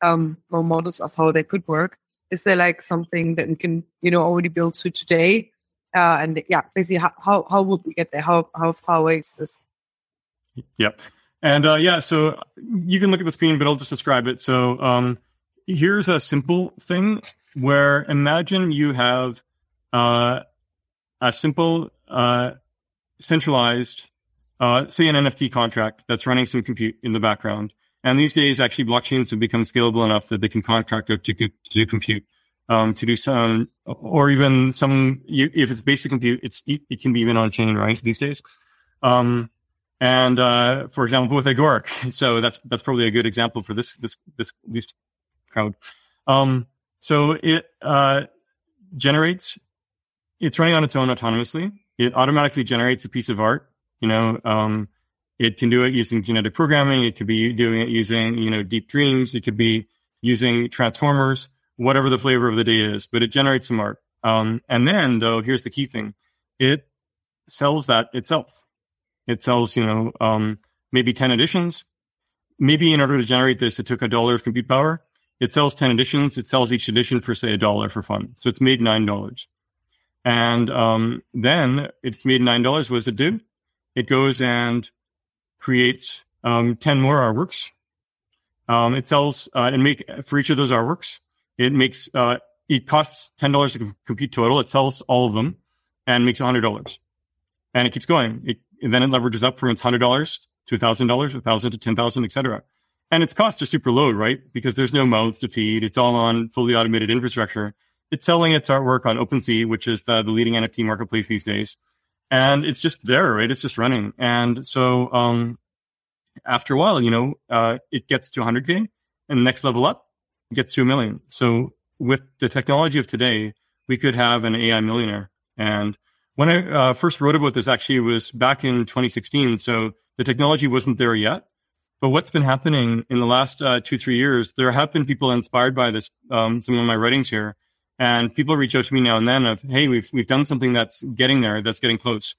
um, models of how they could work. Is there like something that we can, you know, already build to today uh, and yeah, basically, how, how, how would we get there? How how far away is this?
Yep. And uh, yeah, so you can look at the screen, but I'll just describe it. So um, here's a simple thing where imagine you have uh, a simple uh, centralized, uh, say, an NFT contract that's running some compute in the background. And these days, actually, blockchains have become scalable enough that they can contract out to, to do compute um, to do some, or even some, if it's basic compute, it's, it can be even on chain, right? These days. Um, and, uh, for example, with Agoric. So that's, that's probably a good example for this, this, this, this crowd. Um, so it, uh, generates, it's running on its own autonomously. It automatically generates a piece of art, you know, um, it can do it using genetic programming. It could be doing it using, you know, deep dreams. It could be using transformers whatever the flavor of the day is, but it generates some art. Um, and then though, here's the key thing. It sells that itself. It sells, you know, um, maybe 10 editions. Maybe in order to generate this, it took a dollar of compute power. It sells 10 editions. It sells each edition for say a dollar for fun. So it's made $9. And, um, then it's made $9. What does it do? It goes and creates, um, 10 more artworks. Um, it sells, uh, and make for each of those artworks, it makes uh, it costs ten dollars to compute total. It sells all of them and makes hundred dollars, and it keeps going. It, then it leverages up from its hundred dollars to thousand dollars, a thousand to ten thousand, etc. And its costs are super low, right? Because there's no mouths to feed. It's all on fully automated infrastructure. It's selling its artwork on OpenSea, which is the, the leading NFT marketplace these days. And it's just there, right? It's just running. And so, um, after a while, you know, uh, it gets to 100K and the next level up gets to a million. So with the technology of today, we could have an AI millionaire. And when I uh, first wrote about this, actually, it was back in 2016. So the technology wasn't there yet. But what's been happening in the last uh, two, three years, there have been people inspired by this, um, some of my writings here. And people reach out to me now and then of, hey, we've, we've done something that's getting there, that's getting close.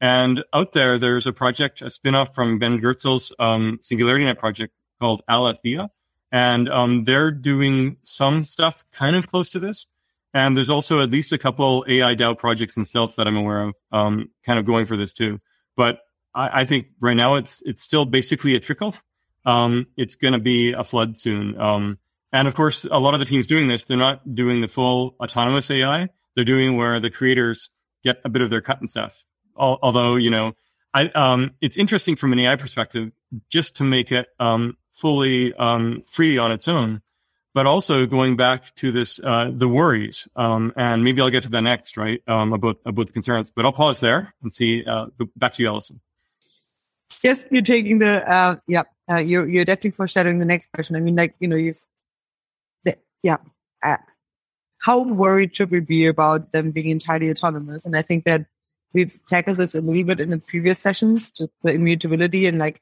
And out there, there's a project, a spinoff from Ben Goertzel's um, SingularityNet project called Alethea and um, they're doing some stuff kind of close to this. And there's also at least a couple AI DAO projects and stealth that I'm aware of, um, kind of going for this too. But I, I think right now it's it's still basically a trickle. Um, it's going to be a flood soon. Um, and of course, a lot of the teams doing this, they're not doing the full autonomous AI. They're doing where the creators get a bit of their cut and stuff. Although, you know, I, um, it's interesting from an AI perspective, just to make it um, fully um, free on its own, but also going back to this, uh, the worries, um, and maybe I'll get to that next, right? Um, about, about the concerns, but I'll pause there and see, uh, back to you, Allison.
Yes, you're taking the, uh, yeah, uh, you're, you're definitely foreshadowing the next question. I mean, like, you know, you've, the, yeah, uh, how worried should we be about them being entirely autonomous? And I think that we've tackled this a little bit in the previous sessions, just the immutability and like,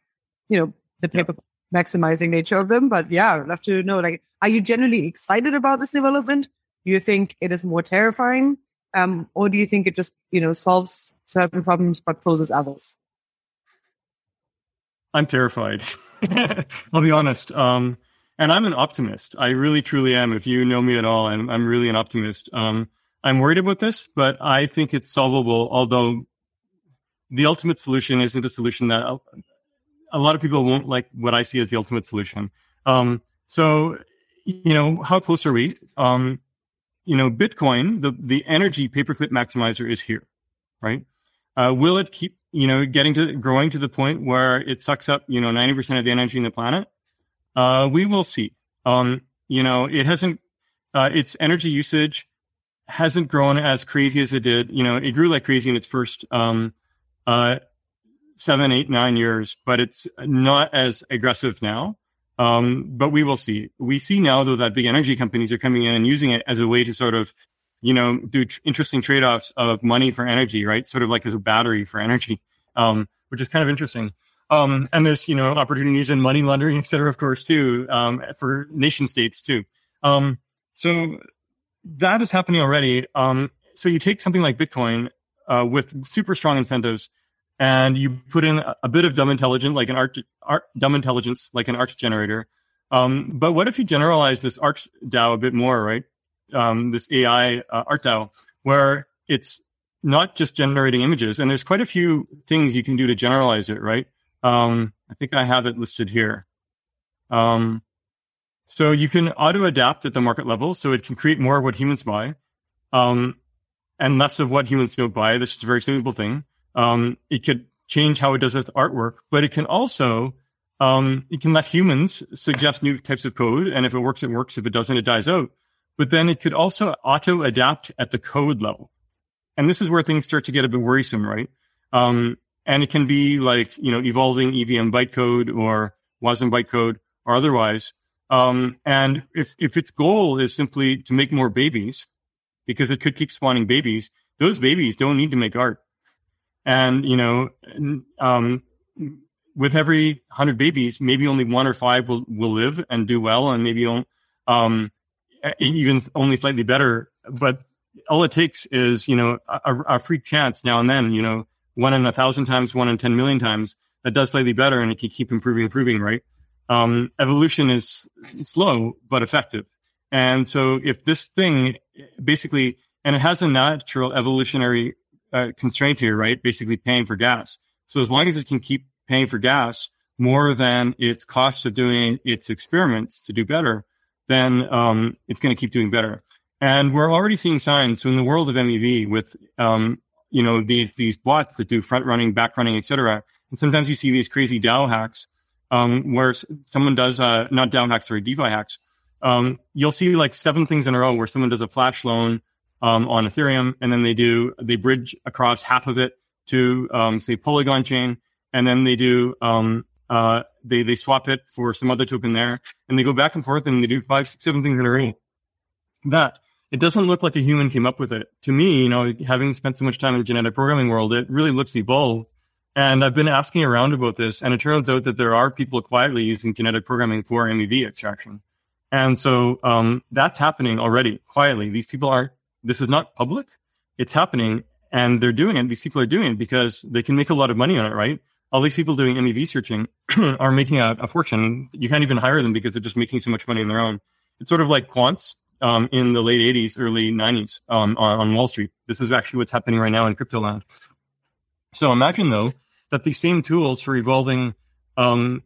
you know, the paper maximizing nature of them. But yeah, I'd love to know, like, are you generally excited about this development? Do you think it is more terrifying? Um, or do you think it just, you know, solves certain problems but poses others?
I'm terrified. I'll be honest. Um, and I'm an optimist. I really, truly am. If you know me at all, I'm, I'm really an optimist. Um, I'm worried about this, but I think it's solvable. Although the ultimate solution isn't a solution that a, lot of people won't like what I see as the ultimate solution. Um, so, you know, how close are we? Um, you know, Bitcoin, the, the energy paperclip maximizer is here, right? Uh, will it keep, you know, getting to growing to the point where it sucks up, you know, 90% of the energy in the planet? Uh, we will see. Um, you know, it hasn't, uh, its energy usage hasn't grown as crazy as it did. You know, it grew like crazy in its first, um, uh, seven, eight, nine years, but it's not as aggressive now. Um, but we will see. We see now though that big energy companies are coming in and using it as a way to sort of, you know, do tr- interesting trade-offs of money for energy, right? Sort of like as a battery for energy, um, which is kind of interesting. Um, and there's, you know, opportunities in money laundering, et cetera, of course, too, um, for nation states too. Um, so that is happening already. Um, so you take something like Bitcoin, uh, with super strong incentives and you put in a, bit of dumb intelligence, like an art, art dumb intelligence, like an art generator. Um, but what if you generalize this art DAO a bit more, right? Um, this AI uh, art DAO, where it's not just generating images, and there's quite a few things you can do to generalize it, right? Um, I think I have it listed here. Um, so you can auto adapt at the market level, so it can create more of what humans buy, um, and less of what humans don't buy. This is a very simple thing. Um, it could change how it does its artwork, but it can also um, it can let humans suggest new types of code, and if it works, it works. If it doesn't, it dies out. But then it could also auto adapt at the code level, and this is where things start to get a bit worrisome, right? Um, and it can be like you know evolving EVM bytecode or WASM bytecode or otherwise. Um, and if if its goal is simply to make more babies, because it could keep spawning babies, those babies don't need to make art. And, you know, um, with every hundred babies, maybe only one or five will, will live and do well. And maybe, um, even only slightly better. But all it takes is, you know, a, a free chance now and then, you know, one in a thousand times, one in 10 million times that does slightly better and it can keep improving, improving, right? Um, evolution is slow, but effective. And so if this thing basically, and it has a natural evolutionary uh, constraint here, right? Basically paying for gas. So as long as it can keep paying for gas more than its cost of doing its experiments to do better, then um, it's going to keep doing better. And we're already seeing signs. So in the world of MEV, with um, you know these these bots that do front running, back running, etc. And sometimes you see these crazy DAO hacks um, where someone does uh, not DAO hacks or DeFi hacks. Um, you'll see like seven things in a row where someone does a flash loan um, on Ethereum, and then they do they bridge across half of it to um, say Polygon chain, and then they do um, uh, they they swap it for some other token there, and they go back and forth, and they do five, six, seven things in a row. That it doesn't look like a human came up with it. To me, you know, having spent so much time in the genetic programming world, it really looks evolved. And I've been asking around about this, and it turns out that there are people quietly using genetic programming for MEV extraction. And so um, that's happening already quietly. These people aren't this is not public. It's happening and they're doing it. These people are doing it because they can make a lot of money on it, right? All these people doing MEV searching are making a, a, fortune. You can't even hire them because they're just making so much money on their own. It's sort of like quants um, in the late 80s, early 90s um, on, on Wall Street. This is actually what's happening right now in crypto land. So imagine though that these same tools for evolving um,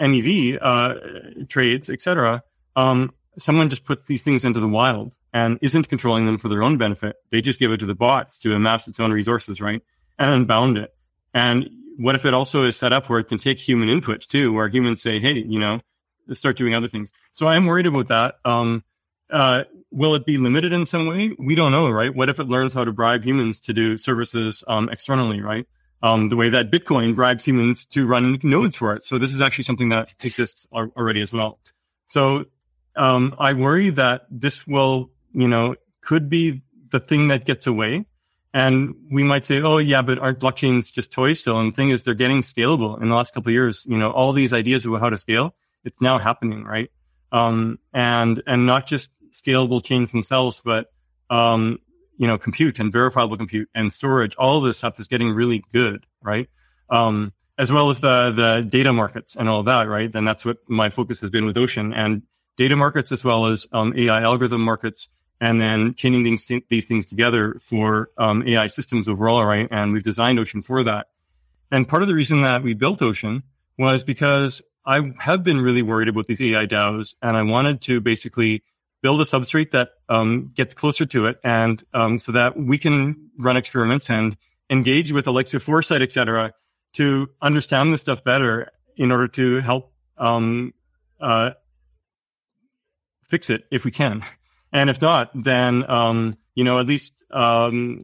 MEV uh, trades, etc., um, someone just puts these things into the wild and isn't controlling them for their own benefit. They just give it to the bots to amass its own resources, right? And unbound it. And what if it also is set up where it can take human input too, where humans say, Hey, you know, start doing other things. So I'm worried about that. Um, uh, will it be limited in some way? We don't know, right? What if it learns how to bribe humans to do services um, externally, right? Um, the way that Bitcoin bribes humans to run nodes for it. So this is actually something that exists already as well. So um, I worry that this will, you know, could be the thing that gets away. And we might say, oh yeah, but aren't blockchains just toys still? And the thing is, they're getting scalable in the last couple of years. You know, all these ideas about how to scale, it's now happening, right? Um, and and not just scalable chains themselves, but um, you know, compute and verifiable compute and storage. All of this stuff is getting really good, right? Um, as well as the the data markets and all that, right? Then that's what my focus has been with Ocean and data markets as well as um, AI algorithm markets, and then chaining these these things together for um, AI systems overall, right? And we've designed Ocean for that. And part of the reason that we built Ocean was because I have been really worried about these AI DAOs, and I wanted to basically build a substrate that um, gets closer to it, and um, so that we can run experiments and engage with likes Foresight, et cetera, to understand this stuff better in order to help um, uh, fix it if we can. And if not, then um, you know at least um,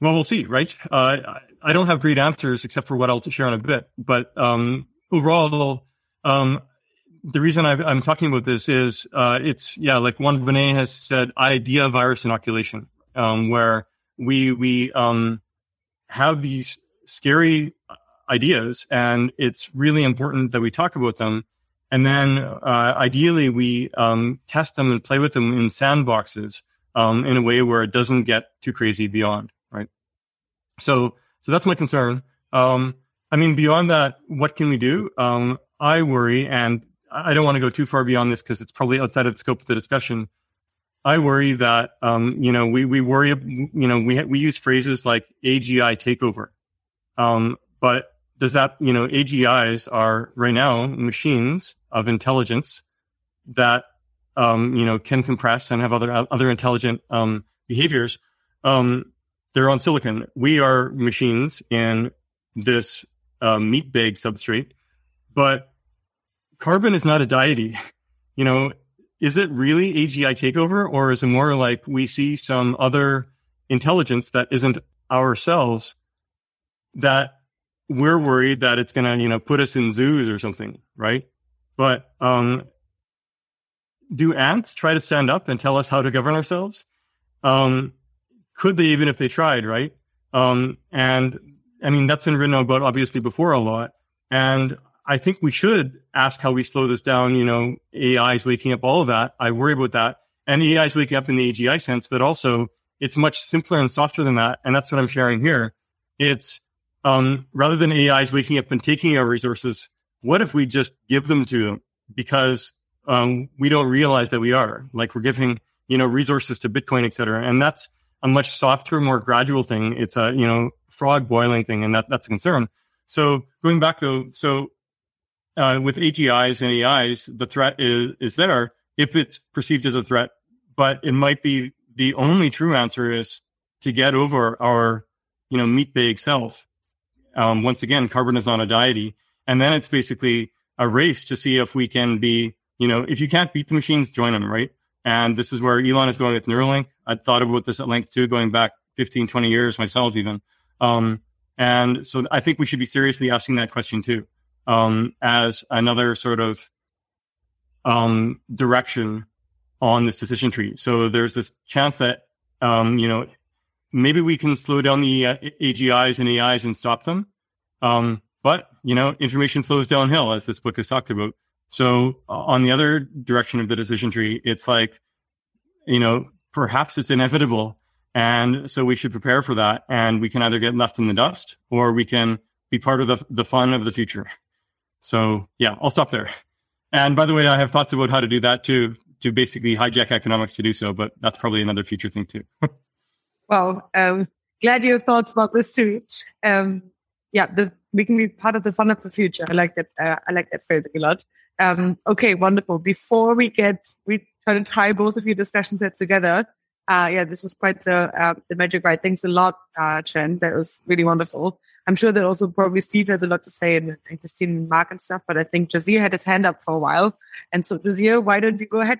well we'll see, right? Uh, I don't have great answers except for what I'll share in a bit, but um, overall, um, the reason i am talking about this is uh, it's yeah, like Juan Benet has said, idea virus inoculation, um, where we we um, have these scary ideas, and it's really important that we talk about them. And then, uh, ideally, we um, test them and play with them in sandboxes um, in a way where it doesn't get too crazy beyond, right? So, so that's my concern. Um, I mean, beyond that, what can we do? Um, I worry, and I don't want to go too far beyond this because it's probably outside of the scope of the discussion. I worry that um, you know we we worry you know we we use phrases like AGI takeover, um, but does that you know AGIs are right now machines of intelligence that um, you know can compress and have other other intelligent um, behaviors. Um, they're on silicon. We are machines in this uh, meat bag substrate, but carbon is not a deity. You know, is it really AGI takeover, or is it more like we see some other intelligence that isn't ourselves that we're worried that it's going to, you know, put us in zoos or something, right? But um, do ants try to stand up and tell us how to govern ourselves? Um, could they even if they tried, right? Um, and I mean, that's been written about obviously before a lot. And I think we should ask how we slow this down. You know, AI is waking up all of that. I worry about that. And AI is waking up in the AGI sense, but also it's much simpler and softer than that. And that's what I'm sharing here. It's um, rather than AI is waking up and taking our resources, what if we just give them to them because um, we don't realize that we are like we're giving you know resources to Bitcoin, et cetera. And that's a much softer, more gradual thing. It's a you know frog boiling thing, and that that's a concern. So going back though, so uh, with AGIs and AIs, the threat is is there if it's perceived as a threat, but it might be the only true answer is to get over our you know meat bag self um, once again, carbon is not a deity. And then it's basically a race to see if we can be, you know, if you can't beat the machines, join them, right? And this is where Elon is going with Neuralink. I thought about this at length too, going back 15, 20 years myself even. Um, and so I think we should be seriously asking that question too, um, as another sort of um, direction on this decision tree. So there's this chance that, um, you know, maybe we can slow down the uh, AGIs and AIs and stop them. Um, but you know, information flows downhill, as this book has talked about. So uh, on the other direction of the decision tree, it's like, you know, perhaps it's inevitable, and so we should prepare for that. And we can either get left in the dust, or we can be part of the the fun of the future. So yeah, I'll stop there. And by the way, I have thoughts about how to do that too, to basically hijack economics to do so, but that's probably another future thing too.
Well, um, glad you have thoughts about this too. Um, yeah, the, we can be part of the fun of the future. I like that. Uh, I like that phrasing a lot. Um, okay, wonderful. Before we get, we try to tie both of your discussion sets together. Uh, yeah, this was quite the, uh, the magic ride. Thanks a lot, uh, Chen. That was really wonderful. I'm sure that also probably Steve has a lot to say and, and Christine and Mark and stuff, but I think Jazir had his hand up for a while. And so Jazir, why don't you go ahead?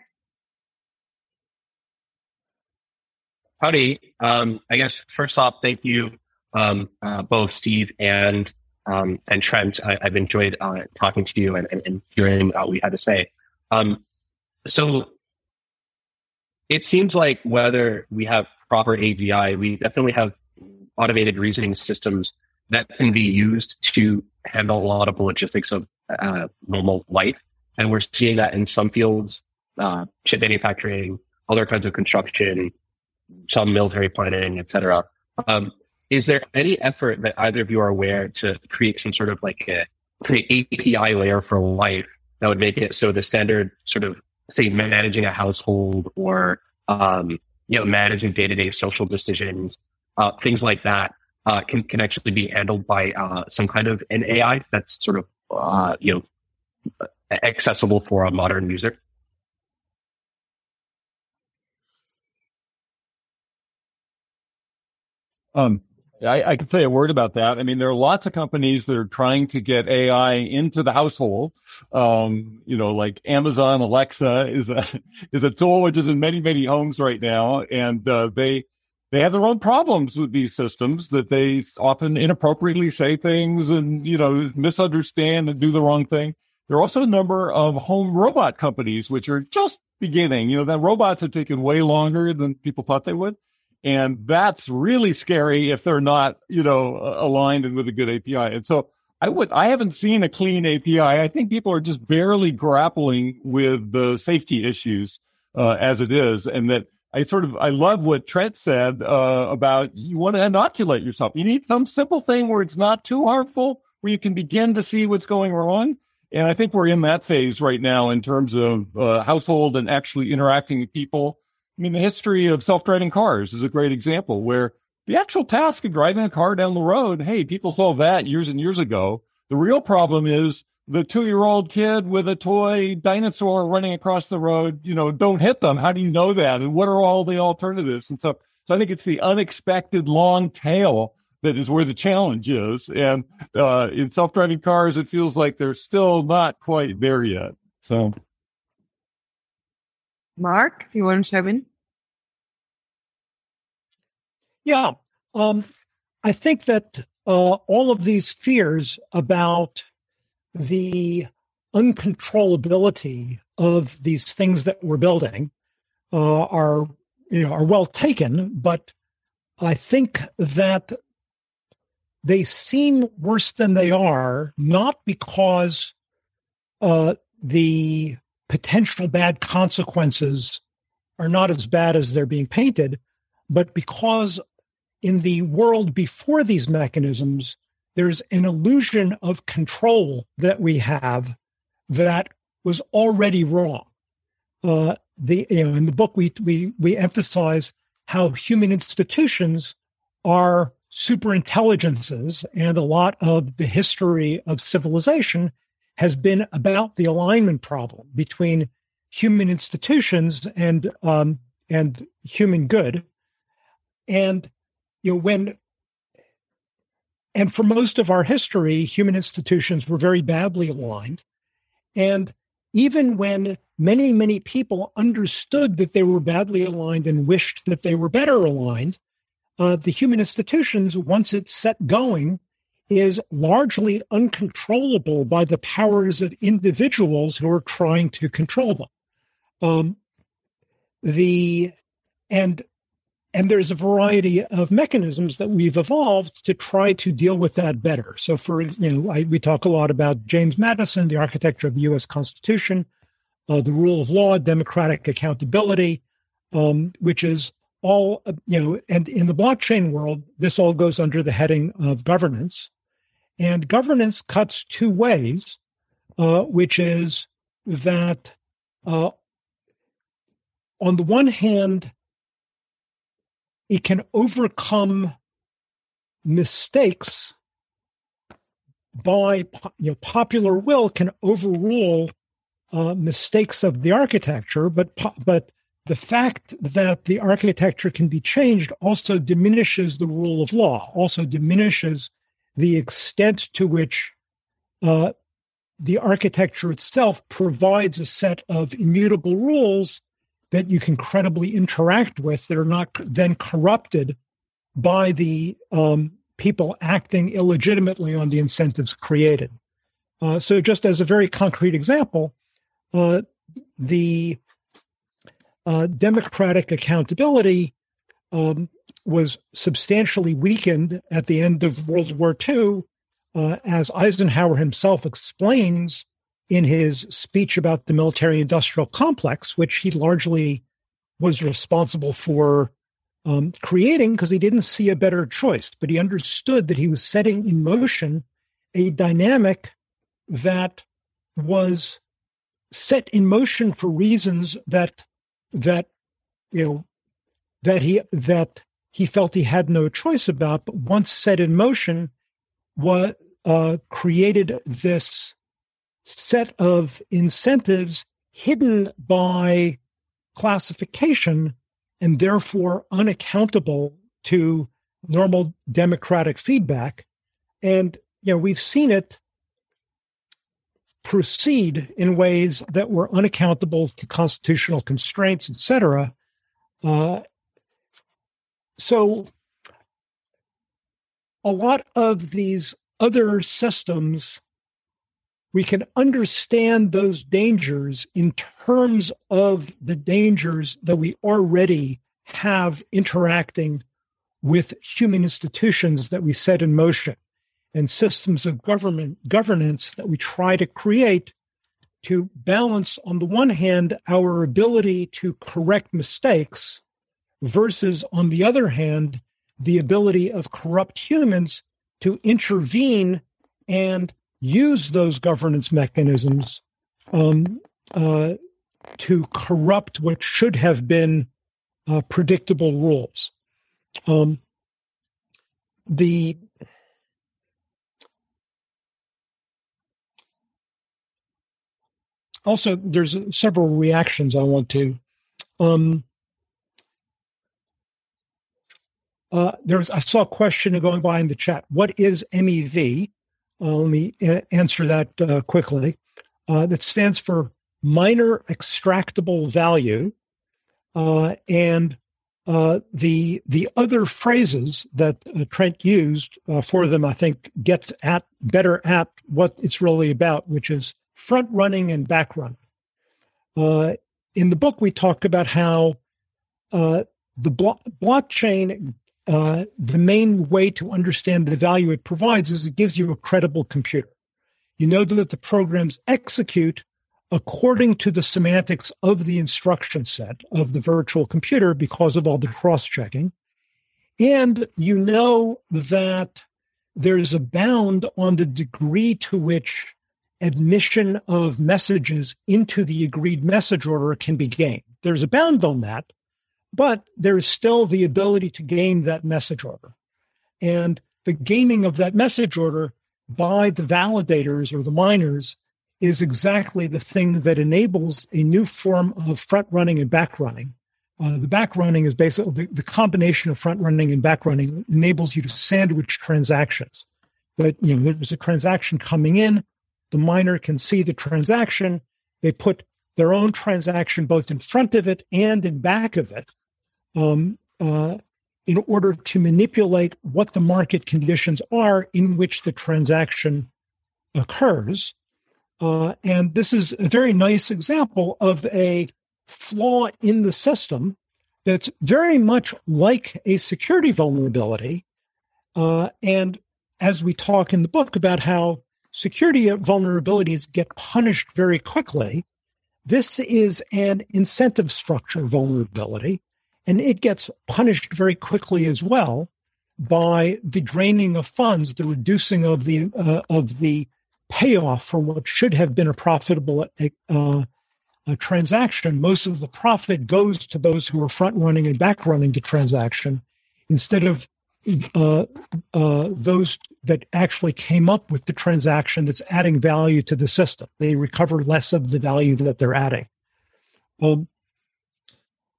Howdy. Um, I guess first off, thank you, um, uh, both Steve and um, and Trent. I, have enjoyed uh, talking to you and, and, and hearing what we had to say. Um, so it seems like whether we have proper AGI, we definitely have automated reasoning systems that can be used to handle a lot of the logistics of uh, normal life. And we're seeing that in some fields, uh, chip manufacturing, other kinds of construction, some military planning, etc. Um, is there any effort that either of you are aware to create some sort of like a, API layer for life that would make it so the standard sort of say managing a household or um, you know managing day to day social decisions, uh, things like that uh, can can actually be handled by uh, some kind of an AI that's sort of uh, you know accessible for a modern user.
Um, I, I can say a word about that. I mean, there are lots of companies that are trying to get AI into the household. Um, you know, like Amazon Alexa is a is a tool which is in many many homes right now, and uh, they they have their own problems with these systems that they often inappropriately say things and you know misunderstand and do the wrong thing. There are also a number of home robot companies which are just beginning. You know, that robots have taken way longer than people thought they would. And that's really scary if they're not, you know, aligned and with a good API. And so I would, I haven't seen a clean API. I think people are just barely grappling with the safety issues uh, as it is. And that I sort of, I love what Trent said uh, about you want to inoculate yourself. You need some simple thing where it's not too harmful, where you can begin to see what's going wrong. And I think we're in that phase right now in terms of uh, household and actually interacting with people I mean, the history of self-driving cars is a great example where the actual task of driving a car down the road, hey, people saw that years and years ago. The real problem is the two-year-old kid with a toy dinosaur running across the road. You know, don't hit them. How do you know that? And what are all the alternatives and stuff? So I think it's the unexpected long tail that is where the challenge is. And uh, in self-driving cars, it feels like they're still not quite there yet. So.
Mark, you want to chime in?
Yeah. Um, I think that uh, all of these fears about the uncontrollability of these things that we're building uh, are you know, are well taken, but I think that they seem worse than they are, not because uh, the potential bad consequences are not as bad as they're being painted, but because in the world before these mechanisms, there's an illusion of control that we have that was already wrong. Uh, the you know, in the book we we we emphasize how human institutions are super intelligences, and a lot of the history of civilization has been about the alignment problem between human institutions and um, and human good. And you know when and for most of our history, human institutions were very badly aligned. And even when many, many people understood that they were badly aligned and wished that they were better aligned, uh, the human institutions, once it's set going, is largely uncontrollable by the powers of individuals who are trying to control them. Um, the and and there's a variety of mechanisms that we've evolved to try to deal with that better. So, for you know, we talk a lot about James Madison, the architecture of the U.S. Constitution, uh, the rule of law, democratic accountability, um, which is all you know. And in the blockchain world, this all goes under the heading of governance. And governance cuts two ways, uh, which is that uh, on the one hand, it can overcome mistakes by you know, popular will can overrule uh, mistakes of the architecture, but but the fact that the architecture can be changed also diminishes the rule of law, also diminishes the extent to which uh, the architecture itself provides a set of immutable rules that you can credibly interact with that are not then corrupted by the um, people acting illegitimately on the incentives created. Uh, so, just as a very concrete example, uh, the uh, democratic accountability um, was substantially weakened at the end of World War II, uh, as Eisenhower himself explains in his speech about the military industrial complex, which he largely was responsible for um, creating because he didn't see a better choice, but he understood that he was setting in motion a dynamic that was set in motion for reasons that that you know that he that he felt he had no choice about, but once set in motion, what uh, created this set of incentives hidden by classification and therefore unaccountable to normal democratic feedback. And you know, we've seen it proceed in ways that were unaccountable to constitutional constraints, et cetera. Uh, so, a lot of these other systems, we can understand those dangers in terms of the dangers that we already have interacting with human institutions that we set in motion and systems of government governance that we try to create to balance on the one hand our ability to correct mistakes versus on the other hand the ability of corrupt humans to intervene and use those governance mechanisms um, uh, to corrupt what should have been uh, predictable rules. Um, the also there's several reactions I want to. Um, uh, there's I saw a question going by in the chat. What is MEV? Uh, let me a- answer that uh, quickly. Uh, that stands for miner extractable value, uh, and uh, the the other phrases that Trent used for them, I think, get at better at what it's really about, which is front running and back run. Uh, in the book, we talk about how uh, the blo- blockchain, uh, the main way to understand the value it provides is it gives you a credible computer. You know that the programs execute according to the semantics of the instruction set of the virtual computer because of all the cross checking. And you know that there's a bound on the degree to which admission of messages into the agreed message order can be gained. There's a bound on that, but there is still the ability to game that message order. And the gaming of that message order by the validators or the miners is exactly the thing that enables a new form of front running and back running. Uh, the back running is basically the, the combination of front running and back running enables you to sandwich transactions. That you know, there's a transaction coming in, the miner can see the transaction. They put their own transaction both in front of it and in back of it um, uh, in order to manipulate what the market conditions are in which the transaction occurs. Uh, and this is a very nice example of a flaw in the system that's very much like a security vulnerability. Uh, and as we talk in the book about how security vulnerabilities get punished very quickly. This is an incentive structure vulnerability, and it gets punished very quickly as well by the draining of funds, the reducing of the uh, of the payoff for what should have been a profitable uh, a transaction. Most of the profit goes to those who are front running and back running the transaction instead of uh, uh, those that actually came up with the transaction that's adding value to the system. They recover less of the value that they're adding. Um,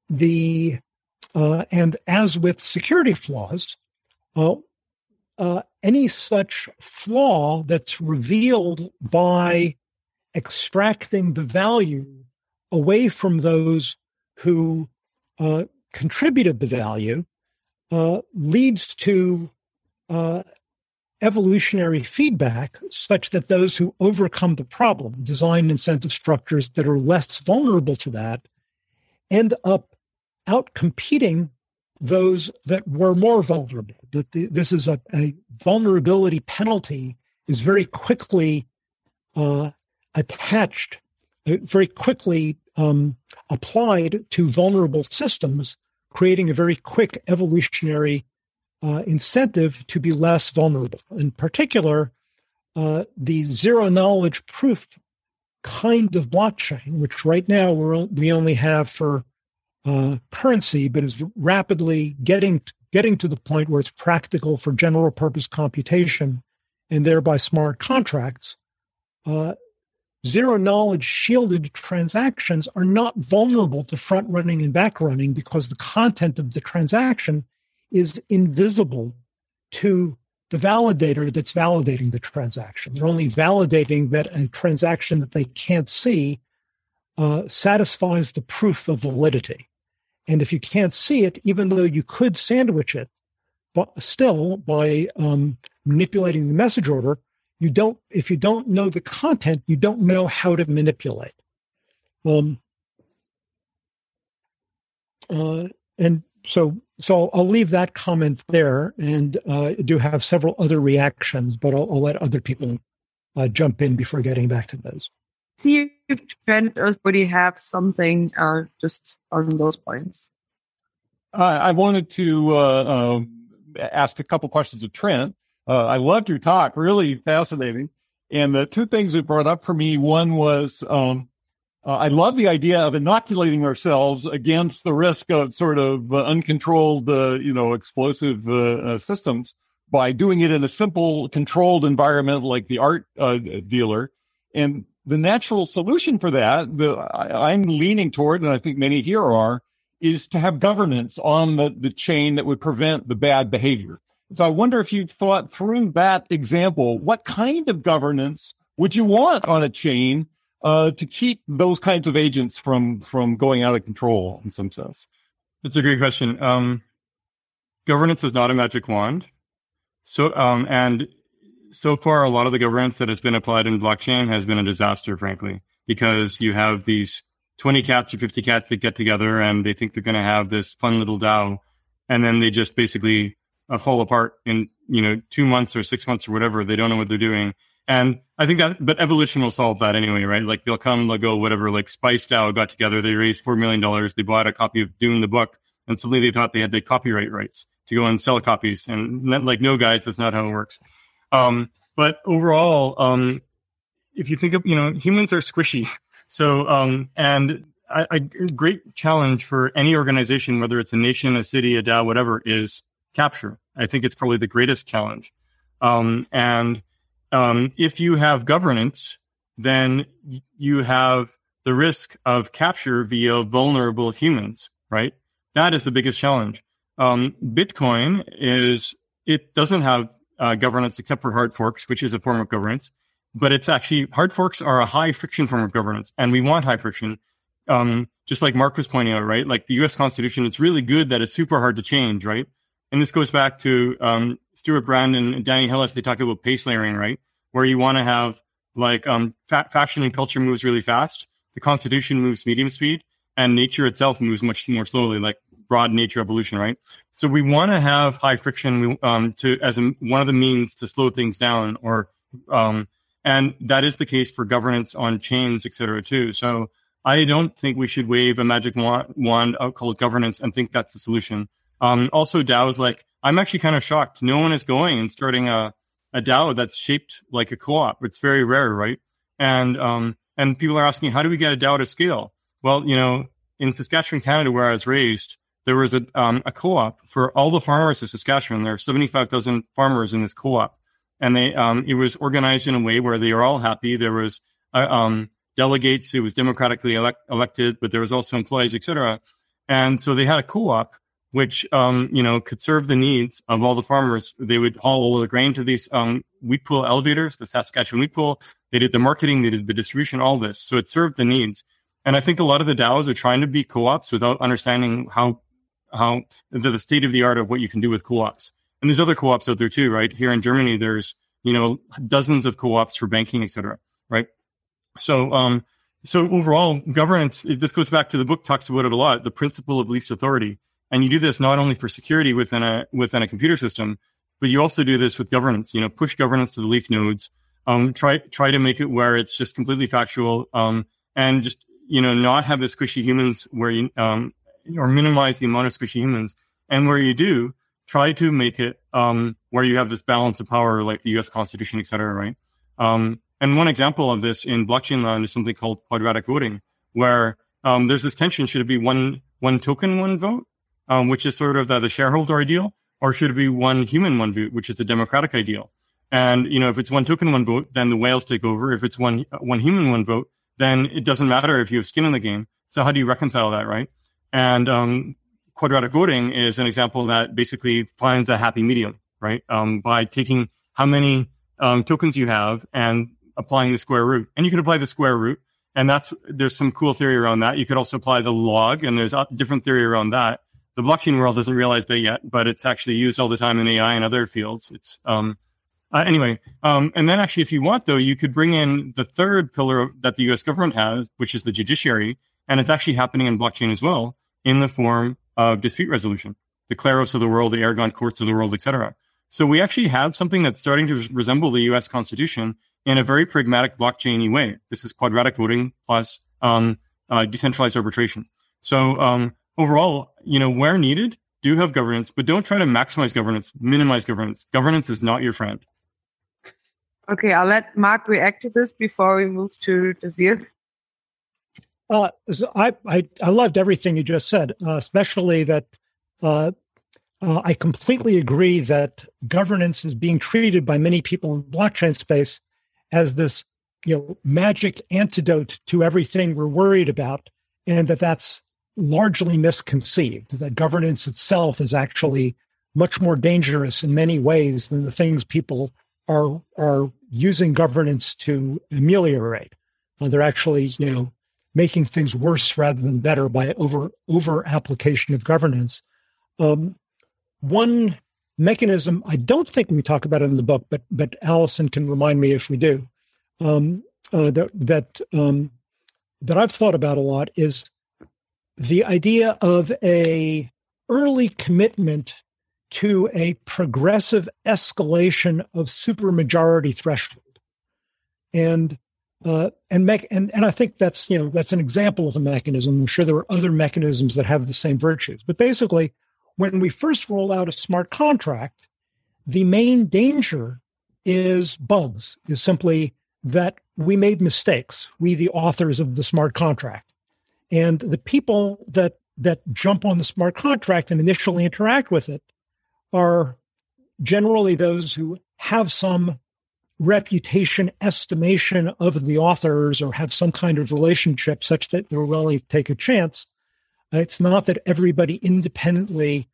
the uh, and as with security flaws, uh, uh, any such flaw that's revealed by extracting the value away from those who uh, contributed the value uh, leads to uh, evolutionary feedback such that those who overcome the problem, design incentive structures that are less vulnerable to that, end up out competing those that were more vulnerable. That this is a, a, vulnerability penalty is very quickly uh, attached, uh, very quickly um, applied to vulnerable systems, creating a very quick evolutionary uh, incentive to be less vulnerable. In particular, uh, the zero knowledge proof kind of blockchain, which right now we're, we only have for uh, currency, but is rapidly getting getting to the point where it's practical for general purpose computation and thereby smart contracts. Uh, zero knowledge shielded transactions are not vulnerable to front running and back running because the content of the transaction is invisible to the validator that's validating the transaction. They're only validating that a transaction that they can't see uh, satisfies the proof of validity. And if you can't see it, even though you could sandwich it, but still by um, manipulating the message order, you don't. If you don't know the content, you don't know how to manipulate. Um, uh, and so, so I'll leave that comment there, and uh, do have several other reactions, but I'll, I'll let other people uh, jump in before getting back to those
see if Trent or somebody have something uh, just on those points.
I wanted to uh, um, ask a couple questions of Trent. Uh, I loved your talk, really fascinating. And the two things it brought up for me, one was um, uh, I love the idea of inoculating ourselves against the risk of sort of uh, uncontrolled, you know, explosive systems by doing it in a simple, controlled environment like the art DAO. And the natural solution for that, the, I, I'm leaning toward, and I think many here are, is to have governance on the, the chain that would prevent the bad behavior. So I wonder if you thought through that example, what kind of governance would you want on a chain uh, to keep those kinds of agents from from going out of control in some sense?
That's a great question. Um, governance is not a magic wand. So, um, and so far, a lot of the governance that has been applied in blockchain has been a disaster, frankly, because you have these 20 cats or 50 cats that get together and they think they're going to have this fun little DAO. And then they just basically uh, fall apart in, you know, two months or six months or whatever. They don't know what they're doing. And I think that, but evolution will solve that anyway, right? Like they'll come, they'll go, whatever, like Spice DAO got together. They raised $4 million. They bought a copy of Dune, the book. And suddenly they thought they had the copyright rights to go and sell copies. And like, no, guys, that's not how it works. Um, but overall, um, if you think of, you know, humans are squishy. So, um, and a, great challenge for any organization, whether it's a nation, a city, a DAO, whatever, is capture. I think it's probably the greatest challenge. Um, and um, if you have governance, then you have the risk of capture via vulnerable humans, right? That is the biggest challenge. Um, Bitcoin is, it doesn't have uh, governance except for hard forks, which is a form of governance. But it's actually hard forks are a high friction form of governance, and we want high friction. Um, just like Mark was pointing out, right? Like the U.S. Constitution, it's really good that it's super hard to change, right? And this goes back to um, Stewart Brand and Danny Hillis. They talk about pace layering, right? Where you want to have like um, fa- fashion and culture moves really fast. The Constitution moves medium speed, and nature itself moves much more slowly. Like broad nature evolution, right? So we want to have high friction um, to as a, one of the means to slow things down, or um, and that is the case for governance on chains, et cetera, too. So I don't think we should wave a magic wand, called governance and think that's the solution. Um, also, DAOs like I'm actually kind of shocked. No one is going and starting a a DAO that's shaped like a co-op. It's very rare, right? And um, and people are asking, how do we get a DAO to scale? Well, you know, in Saskatchewan, Canada, where I was raised, there was a, um, a co-op for all the farmers of Saskatchewan. There are 75,000 farmers in this co-op. And they, um, it was organized in a way where they are all happy. There was, uh, um, delegates. who was democratically elect- elected, but there was also employees, etc. And so they had a co-op which um, you know could serve the needs of all the farmers. They would haul all the grain to these um, wheat pool elevators, the Saskatchewan wheat pool. They did the marketing, they did the distribution, all this. So it served the needs. And I think a lot of the DAOs are trying to be co-ops without understanding how how the, the state of the art of what you can do with co-ops. And there's other co-ops out there too, right? Here in Germany, there's you know dozens of co-ops for banking, et cetera, right? So um, so overall, governance. This goes back to the book talks about it a lot. The principle of least authority and you do this not only for security within a within a computer system, but you also do this with governance. You know, push governance to the leaf nodes. Um, try try to make it where it's just completely factual, um, and just you know not have the squishy humans where you um, or minimize the amount of squishy humans. And where you do, try to make it um, where you have this balance of power, like the U.S. Constitution, et cetera, right? Um, and one example of this in blockchain land is something called quadratic voting, where um, there's this tension: should it be one one token, one vote, um, which is sort of the, the, shareholder ideal, or should it be one human, one vote, which is the democratic ideal? And you know, if it's one token, one vote, then the whales take over. If it's one one human, one vote, then it doesn't matter if you have skin in the game. So how do you reconcile that, right? And um, quadratic voting is an example that basically finds a happy medium, right? Um, by taking how many um, tokens you have and applying the square root. And you can apply the square root, and that's there's some cool theory around that. You could also apply the log, and there's a different theory around that the blockchain world doesn't realize that yet, but it's actually used all the time in AI and other fields. It's um, uh, anyway, um, and then actually, if you want, though, you could bring in the third pillar that the U.S. government has, which is the judiciary, and it's actually happening in blockchain as well, in the form of dispute resolution, the Kleros of the world, the Aragon courts of the world, etc. So we actually have something that's starting to resemble the U.S. Constitution in a very pragmatic blockchainy way. This is quadratic voting plus um, uh, decentralized arbitration. So um, overall, you know, where needed, do have governance, but don't try to maximize governance, minimize governance. Governance is not your friend.
Okay, I'll let Mark react to this before we move to Desir.
Uh, I, I, I loved everything you just said, uh, especially that uh, uh, I completely agree that governance is being treated by many people in blockchain space as this you know magic antidote to everything we're worried about, and that that's largely misconceived, that governance itself is actually much more dangerous in many ways than the things people are are using governance to ameliorate. Uh, they're actually, you know, making things worse rather than better by over over application of governance. Um, one mechanism I don't think we talk about it in the book, but but Allison can remind me if we do. Um, uh, that that um, that I've thought about a lot is the idea of a early commitment to a progressive escalation of supermajority threshold. And uh, and, me- and and I think that's you know that's an example of a mechanism. I'm sure there are other mechanisms that have the same virtues. But basically, when we first roll out a smart contract, the main danger is bugs. Is simply that we made mistakes. We, the authors of the smart contract, and the people that that jump on the smart contract and initially interact with it are generally those who have some reputation estimation of the authors or have some kind of relationship such that willing to take a chance. It's not that everybody independently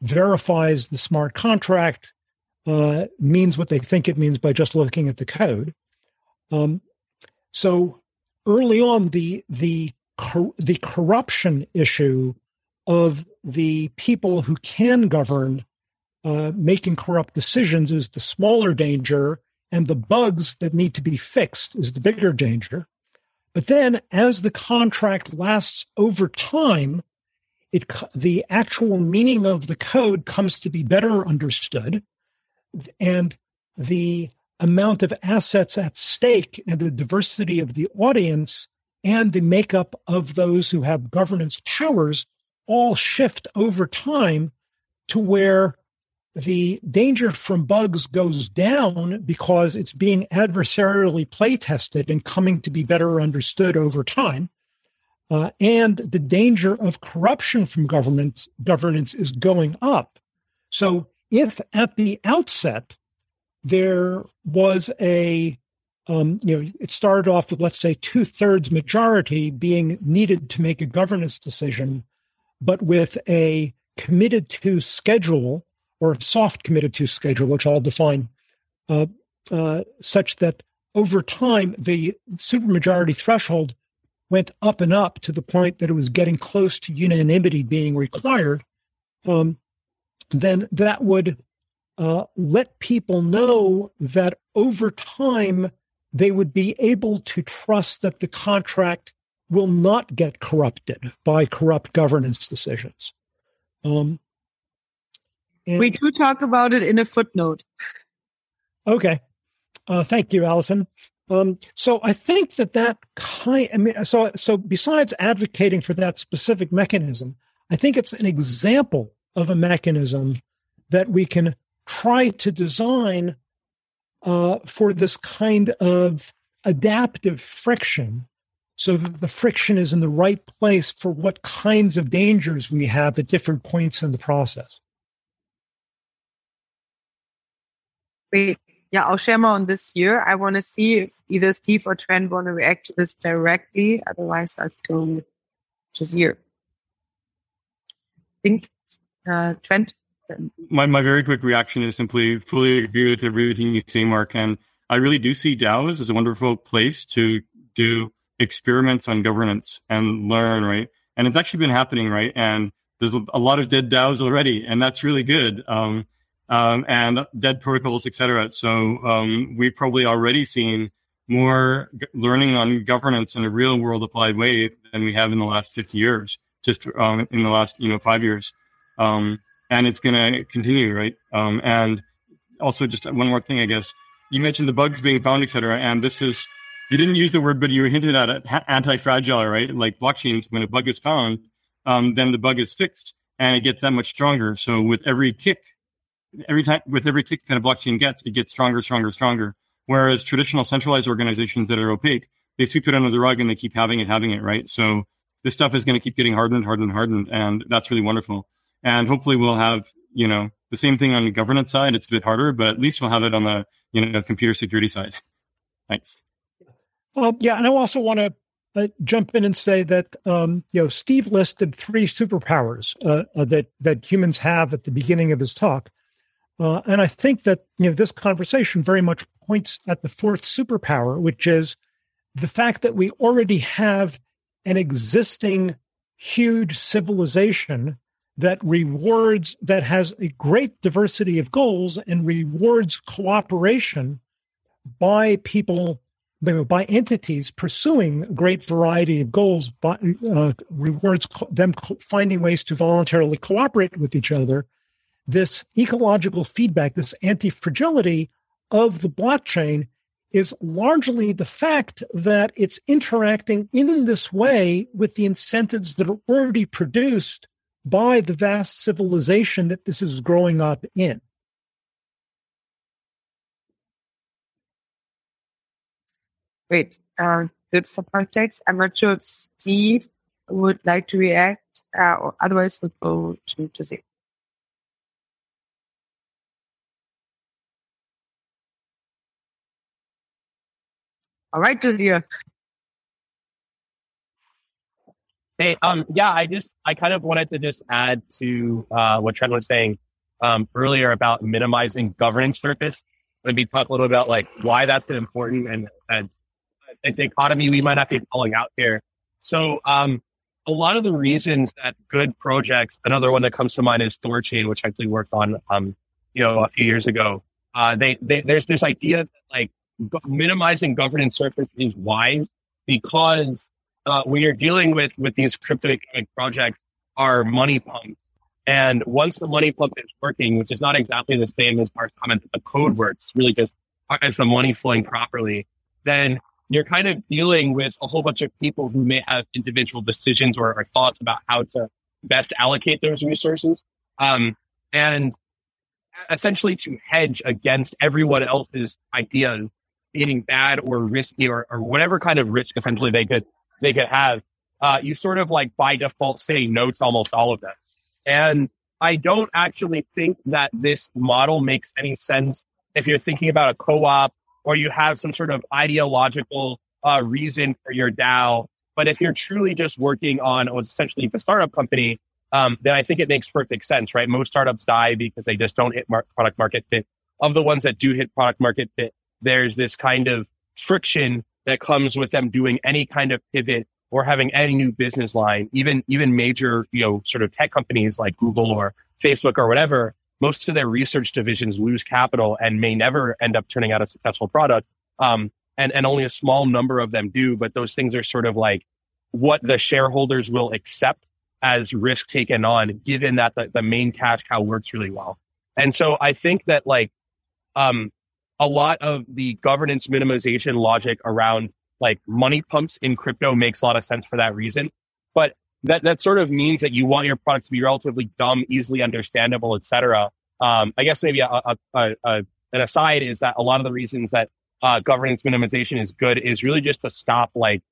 verifies the smart contract uh, means what they think it means by just looking at the code. Um, so early on, the the cor- the corruption issue of the people who can govern uh, making corrupt decisions is the smaller danger, and the bugs that need to be fixed is the bigger danger. But then, as the contract lasts over time, it the actual meaning of the code comes to be better understood, and the amount of assets at stake and the diversity of the audience and the makeup of those who have governance powers all shift over time to where the danger from bugs goes down because it's being adversarially play tested and coming to be better understood over time. Uh, and the danger of corruption from government governance is going up. So if at the outset there was a um, you know, it started off with, let's say, two thirds majority being needed to make a governance decision, but with a committed to schedule or soft committed to schedule, which I'll define, uh, uh, such that over time the supermajority threshold went up and up to the point that it was getting close to unanimity being required, um, then that would uh, let people know that over time they would be able to trust that the contract will not get corrupted by corrupt governance decisions. Um,
we do talk about it in a footnote.
Okay. Uh, thank you, Allison. Um, so I think that that kind, I mean, so, so besides advocating for that specific mechanism, I think it's an example of a mechanism that we can try to design uh, for this kind of adaptive friction so that the friction is in the right place for what kinds of dangers we have at different points in the process.
Great. Yeah, I'll share more on this year. I want to see if either Steve or Trent want to react to this directly. Otherwise, I'll go with Jazir. Think uh, Trent.
My my very quick reaction is simply fully agree with everything you say, Mark. And I really do see DAOs as a wonderful place to do experiments on governance and learn, right? And it's actually been happening, right? And there's a lot of dead DAOs already, and that's really good. Um, um, and dead protocols, et cetera. So um, we've probably already seen more g- learning on governance in a real world applied way than we have in the last 50 years, just um, in the last you know five years. Um, and it's going to continue, right? Um, and also, just one more thing, I guess. You mentioned the bugs being found, et cetera, and this is you didn't use the word, but you hinted at it, anti-fragile, right? Like blockchains, when a bug is found, um, then the bug is fixed and it gets that much stronger. So with every kick every time with every kick kind of blockchain gets, it gets stronger, stronger, stronger. Whereas traditional centralized organizations that are opaque, they sweep it under the rug and they keep having it, having it, right? So this stuff is going to keep getting hardened, hardened, hardened, and that's really wonderful. And hopefully we'll have, you know, the same thing on the governance side. It's a bit harder, but at least we'll have it on the, you know, computer security side. Thanks.
Well, yeah, and I also want to uh, jump in and say that um, you know Steve listed three superpowers uh, uh, that that humans have at the beginning of his talk, uh, and I think that you know this conversation very much points at the fourth superpower, which is the fact that we already have an existing huge civilization that rewards that has a great diversity of goals and rewards cooperation by people by entities pursuing a great variety of goals by, uh, rewards them finding ways to voluntarily cooperate with each other this ecological feedback, this anti fragility of the blockchain is largely the fact that it's interacting in this way with the incentives that are already produced by the vast civilization that this is growing up in.
Great. Uh, good context. I'm not sure if Steve would like to react, uh, or otherwise we'll go to Jose. All right, Jazia.
Hey, um, yeah, I just, I kind of wanted to just add to uh, what Trent was saying um, earlier about minimizing governance surface. Maybe talk a little bit about like why that's important and, and a dichotomy we might not be calling out here. So, um, a lot of the reasons that good projects, another one that comes to mind is Thorchain, which I actually worked on, um, you know, a few years ago. Uh, they, they, there's this idea that like minimizing governance surface is wise because uh, when you're dealing with with these crypto economic projects are money pumps. And once the money pump is working, which is not exactly the same as our comment that the code works, really just has the money flowing properly, then you're kind of dealing with a whole bunch of people who may have individual decisions or, or thoughts about how to best allocate those resources. Um, and essentially to hedge against everyone else's ideas being bad or risky or, or whatever kind of risk essentially they could they could have, uh, you sort of like by default say no to almost all of them. And I don't actually think that this model makes any sense if you're thinking about a co-op or you have some sort of ideological uh, reason for your DAO. But if you're truly just working on essentially the startup company, um, then I think it makes perfect sense, right? Most startups die because they just don't hit mar- product market fit. Of the ones that do hit product market fit, there's this kind of friction that comes with them doing any kind of pivot or having any new business line, even, even major, you know, sort of tech companies like Google or Facebook or whatever, most of their research divisions lose capital and may never end up turning out a successful product. Um, and, and only a small number of them do, but those things are sort of like what the shareholders will accept as risk taken on, given that the, the main cash cow works really well. And so I think that like, um, a lot of the governance minimization logic around like money pumps in crypto makes a lot of sense for that reason. But that, that sort of means that you want your product to be relatively dumb, easily understandable, etc. Um, I guess maybe a, a, a, an aside is that a lot of the reasons that uh, governance minimization is good is really just to stop like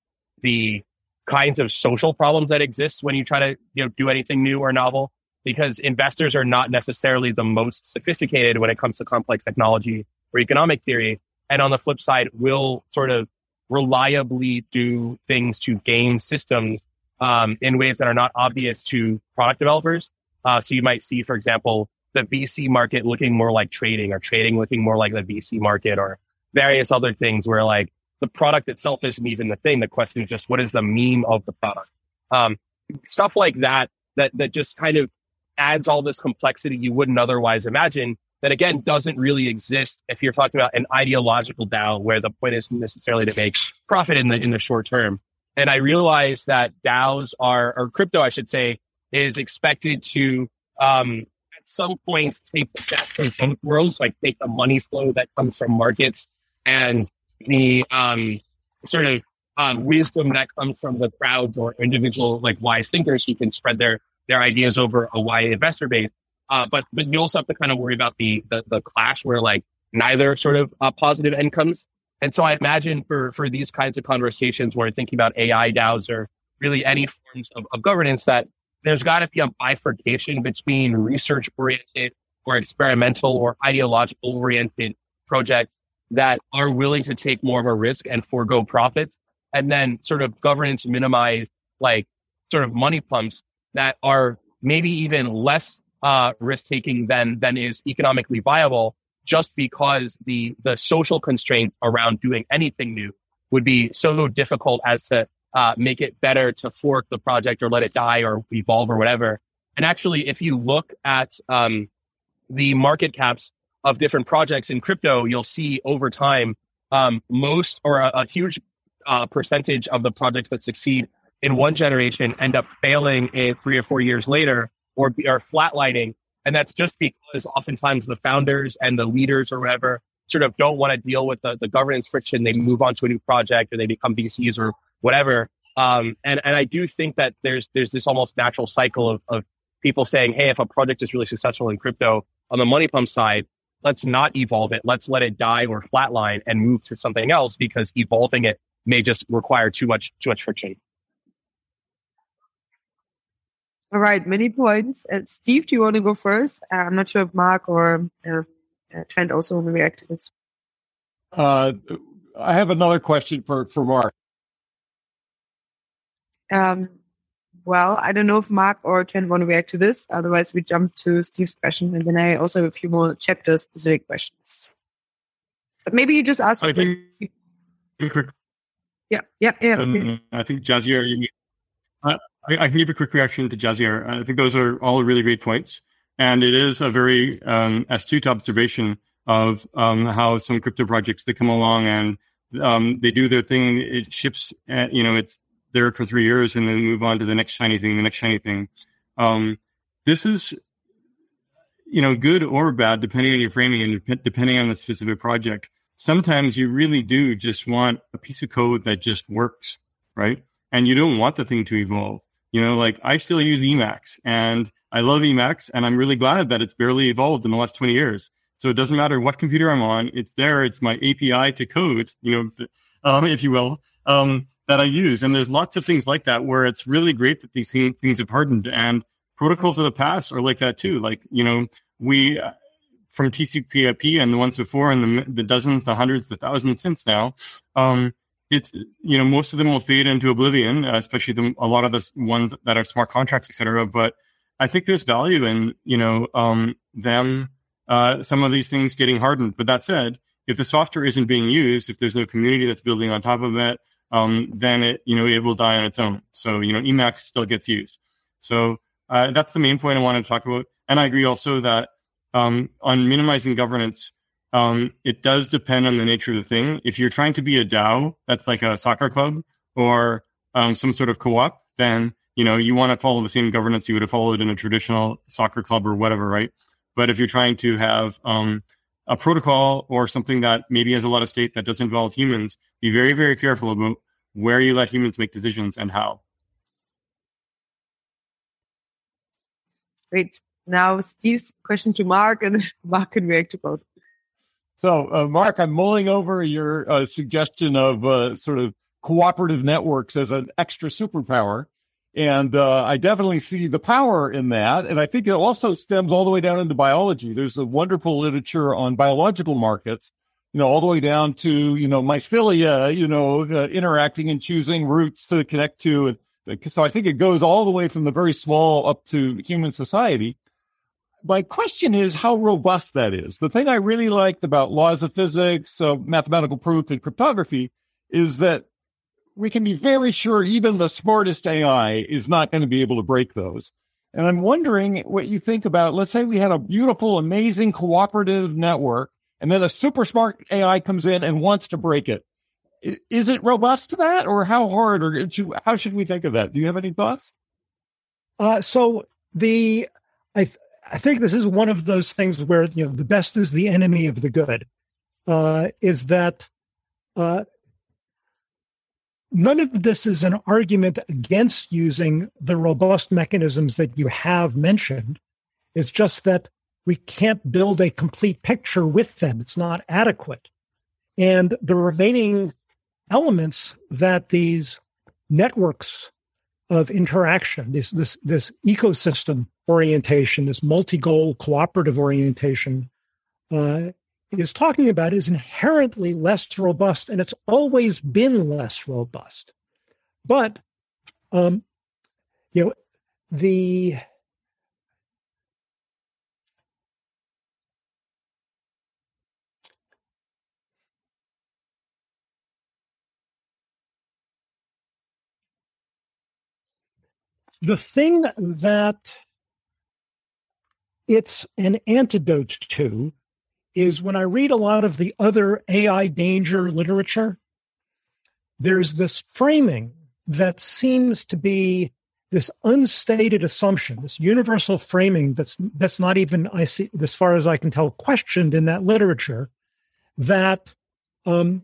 the kinds of social problems that exist when you try to you know do anything new or novel because investors are not necessarily the most sophisticated when it comes to complex technology or economic theory and on the flip side will sort of reliably do things to game systems um, in ways that are not obvious to product developers uh, so you might see for example the vc market looking more like trading or trading looking more like the vc market or various other things where like the product itself isn't even the thing. The question is just what is the meme of the product? Um, stuff like that, that, that just kind of adds all this complexity you wouldn't otherwise imagine that again doesn't really exist if you're talking about an ideological DAO where the point isn't necessarily to make profit in the, in the short term. And I realize that DAOs are, or crypto, I should say, is expected to, um, at some point take worlds, like take the money flow that comes from markets and the um, sort of um, wisdom that comes from the crowds or individual like wise thinkers who can spread their their ideas over a wide investor base. Uh, but but you also have to kind of worry about the the, the clash where like neither sort of uh, positive end comes. And so I imagine for for these kinds of conversations where thinking about AI DAOs or really any forms of, of governance that there's got to be a bifurcation between research oriented or experimental or ideological oriented projects that are willing to take more of a risk and forego profits and then sort of governance minimize like sort of money pumps that are maybe even less uh, risk taking than than is economically viable just because the the social constraint around doing anything new would be so difficult as to uh, make it better to fork the project or let it die or evolve or whatever. And actually, if you look at um, the market caps of different projects in crypto, you'll see over time, um, most or a, a huge uh, percentage of the projects that succeed in one generation end up failing in three or four years later or are flatlining. And that's just because oftentimes the founders and the leaders or whatever sort of don't want to deal with the, the governance friction. They move on to a new project or they become VCs or whatever. Um, and, and I do think that there's, there's this almost natural cycle of, of people saying, Hey, if a project is really successful in crypto on the money pump side, let's not evolve it. Let's let it die or flatline and move to something else because evolving it may just require too much, too much friction.
All right, many points. Uh, Steve, do you want to go first? Uh, I'm not sure if Mark or uh, uh Trent also will react to this.
Uh, I have another question for, for Mark.
Um, well, I don't know if Mark or Trent want to react to this. Otherwise, we jump to Steve's question, and then I also have a few more chapter specific questions. But maybe you just ask.
I think.
Yeah, yeah, yeah.
Um, I think Jazier, you, uh, I, I, can give a quick reaction to Jazier. I think those are all really great points. And it is a very um, astute observation of um, how some crypto projects they come along and um, they do their thing. It ships, uh, you know, it's there for three years and then move on to the next shiny thing, the next shiny thing. Um, this is, you know, good or bad, depending on your framing and depending on the specific project. Sometimes you really do just want a piece of code that just works, right? And you don't want the thing to evolve. You know, like I still use Emacs and I love Emacs and I'm really glad that it's barely evolved in the last 20 years. So it doesn't matter what computer I'm on. It's there. It's my API to code, you know, um, if you will. Um, that I use. And there's lots of things like that where it's really great that these things have hardened and protocols of the past are like that too. Like, you know, we uh, from TCP/IP and the ones before and the, the dozens, the hundreds, the thousands since now, um, it's, you know, most of them will fade into oblivion, uh, especially the, a lot of the ones that are smart contracts, etc. But I think there's value in you know um, them uh, some of these things getting hardened. But that said, if the software isn't being used, if there's no community that's building on top of it, um, then it you know it will die on its own. So you know Emacs still gets used. So uh, that's the main point I wanted to talk about. And I agree also that um, on minimizing governance, um, it does depend on the nature of the thing. If you're trying to be a DAO, that's like a soccer club or um, some sort of co-op, then you know you want to follow the same governance you would have followed in a traditional soccer club or whatever, right? But if you're trying to have um, a protocol or something that maybe has a lot of state that doesn't involve humans, be very, very careful about where you let humans make decisions and how.
Great. Now, Steve's question to Mark, and Mark can react to both.
So, uh, Mark, I'm mulling over your uh, suggestion of uh, sort of cooperative networks as an extra superpower. And uh, I definitely see the power in that. And I think it also stems all the way down into biology. There's a wonderful literature on biological markets, you know, all the way down to, you know, mycelia, you know, uh, interacting and choosing roots to connect to. And so I think it goes all the way from the very small up to human society my question is how robust that is. The thing I really liked about laws of physics, uh, mathematical proof, and cryptography is that we can be very sure even the smartest AI is not going to be able to break those. And I'm wondering what you think about, let's say we had a beautiful, amazing cooperative network, and then a super smart AI comes in and wants to break it. Is it robust to that, or how hard, or how should we think of that? Do you have any thoughts?
Uh, so the I th- I think this is one of those things where you know the best is the enemy of the good. Uh, is that uh, none of this is an argument against using the robust mechanisms that you have mentioned. It's just that we can't build a complete picture with them. It's not adequate. And the remaining elements that these networks of interaction, this this this ecosystem orientation, this multi-goal cooperative orientation, uh, is talking about is inherently less robust, and it's always been less robust. But um, you know the the thing that it's an antidote to is when I read a lot of the other AI danger literature, there's this framing that seems to be this unstated assumption, this universal framing that's that's not even I see as far as I can tell questioned in that literature that um,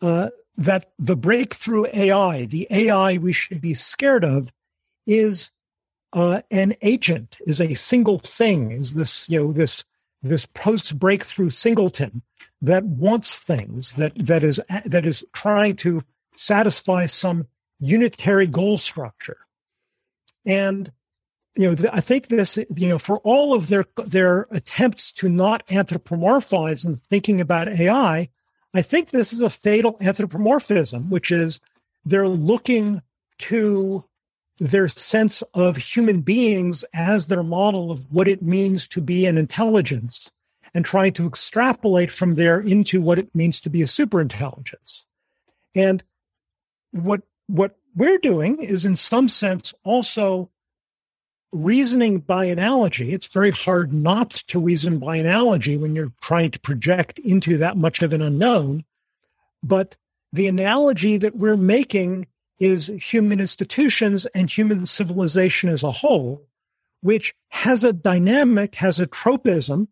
uh, that the breakthrough AI, the AI we should be scared of, is uh, an agent, is a single thing, is this, you know, this this post breakthrough singleton that wants things that that is that is trying to satisfy some unitary goal structure. And you know i think this you know for all of their their attempts to not anthropomorphize and thinking about ai i think this is a fatal anthropomorphism which is they're looking to their sense of human beings as their model of what it means to be an intelligence and trying to extrapolate from there into what it means to be a superintelligence. And what what we're doing is in some sense also reasoning by analogy. It's very hard not to reason by analogy when you're trying to project into that much of an unknown. But the analogy that we're making is human institutions and human civilization as a whole, which has a dynamic, has a tropism,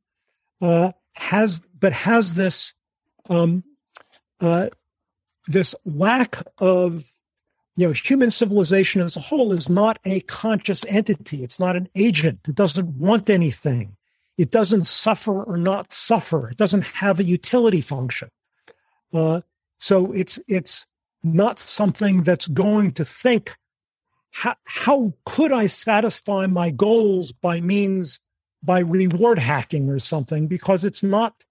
uh, has but has this um, uh, this lack of you know human civilization as a whole is not a conscious entity. It's not an agent. It doesn't want anything. It doesn't suffer or not suffer. It doesn't have a utility function. Uh, so it's it's not something that's going to think, how, how could I satisfy my goals by means, by reward hacking or something? Because it's not,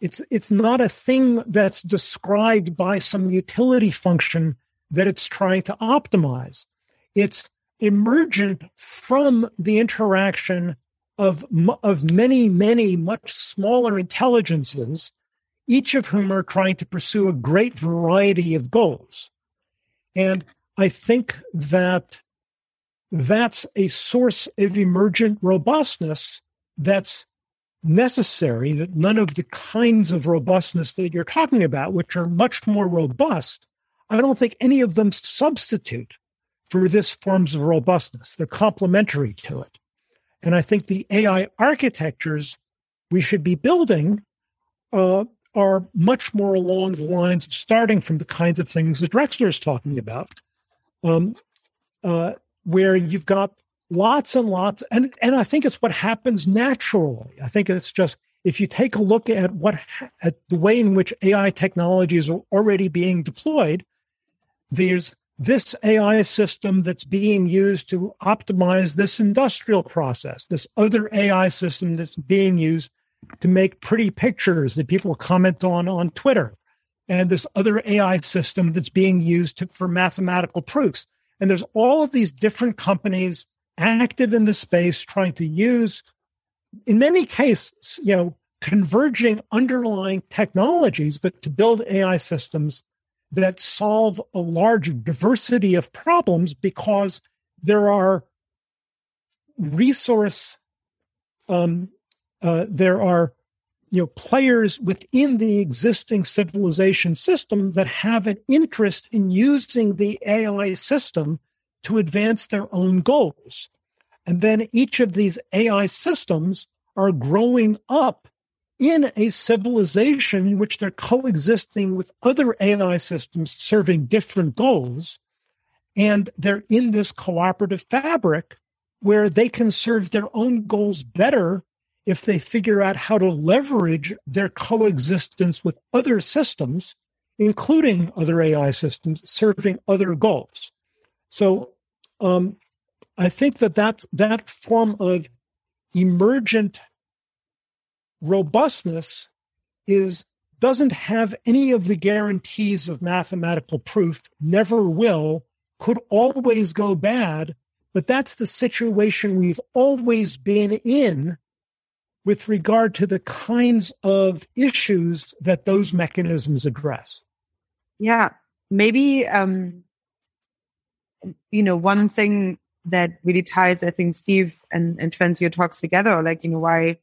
it's, it's not a thing that's described by some utility function that it's trying to optimize. It's emergent from the interaction of, of many, many much smaller intelligences, each of whom are trying to pursue a great variety of goals. And I think that that's a source of emergent robustness that's necessary, that none of the kinds of robustness that you're talking about, which are much more robust, I don't think any of them substitute for this forms of robustness. They're complementary to it. And I think the AI architectures we should be building uh, are much more along the lines of starting from the kinds of things that Drexler is talking about, um, uh, where you've got lots and lots, and and I think it's what happens naturally. I think it's just if you take a look at what at the way in which AI technologies are already being deployed, there's this AI system that's being used to optimize this industrial process, this other AI system that's being used to make pretty pictures that people comment on on Twitter, and this other AI system that's being used to, for mathematical proofs. And there's all of these different companies active in the space trying to use, in many cases, you know, converging underlying technologies, but to build AI systems that solve a large diversity of problems because there are resource um, uh, there are you know players within the existing civilization system that have an interest in using the AI system to advance their own goals. And then each of these AI systems are growing up in a civilization in which they're coexisting with other AI systems serving different goals. And they're in this cooperative fabric where they can serve their own goals better if they figure out how to leverage their coexistence with other systems, including other AI systems serving other goals. So um, I think that that, that form of emergent robustness is doesn't have any of the guarantees of mathematical proof, never will, could always go bad. But that's the situation we've always been in with regard to the kinds of issues that those mechanisms address.
Yeah, maybe, um, you know, one thing that really ties, I think, Steve and, and Trent, your talks together, like, you know, why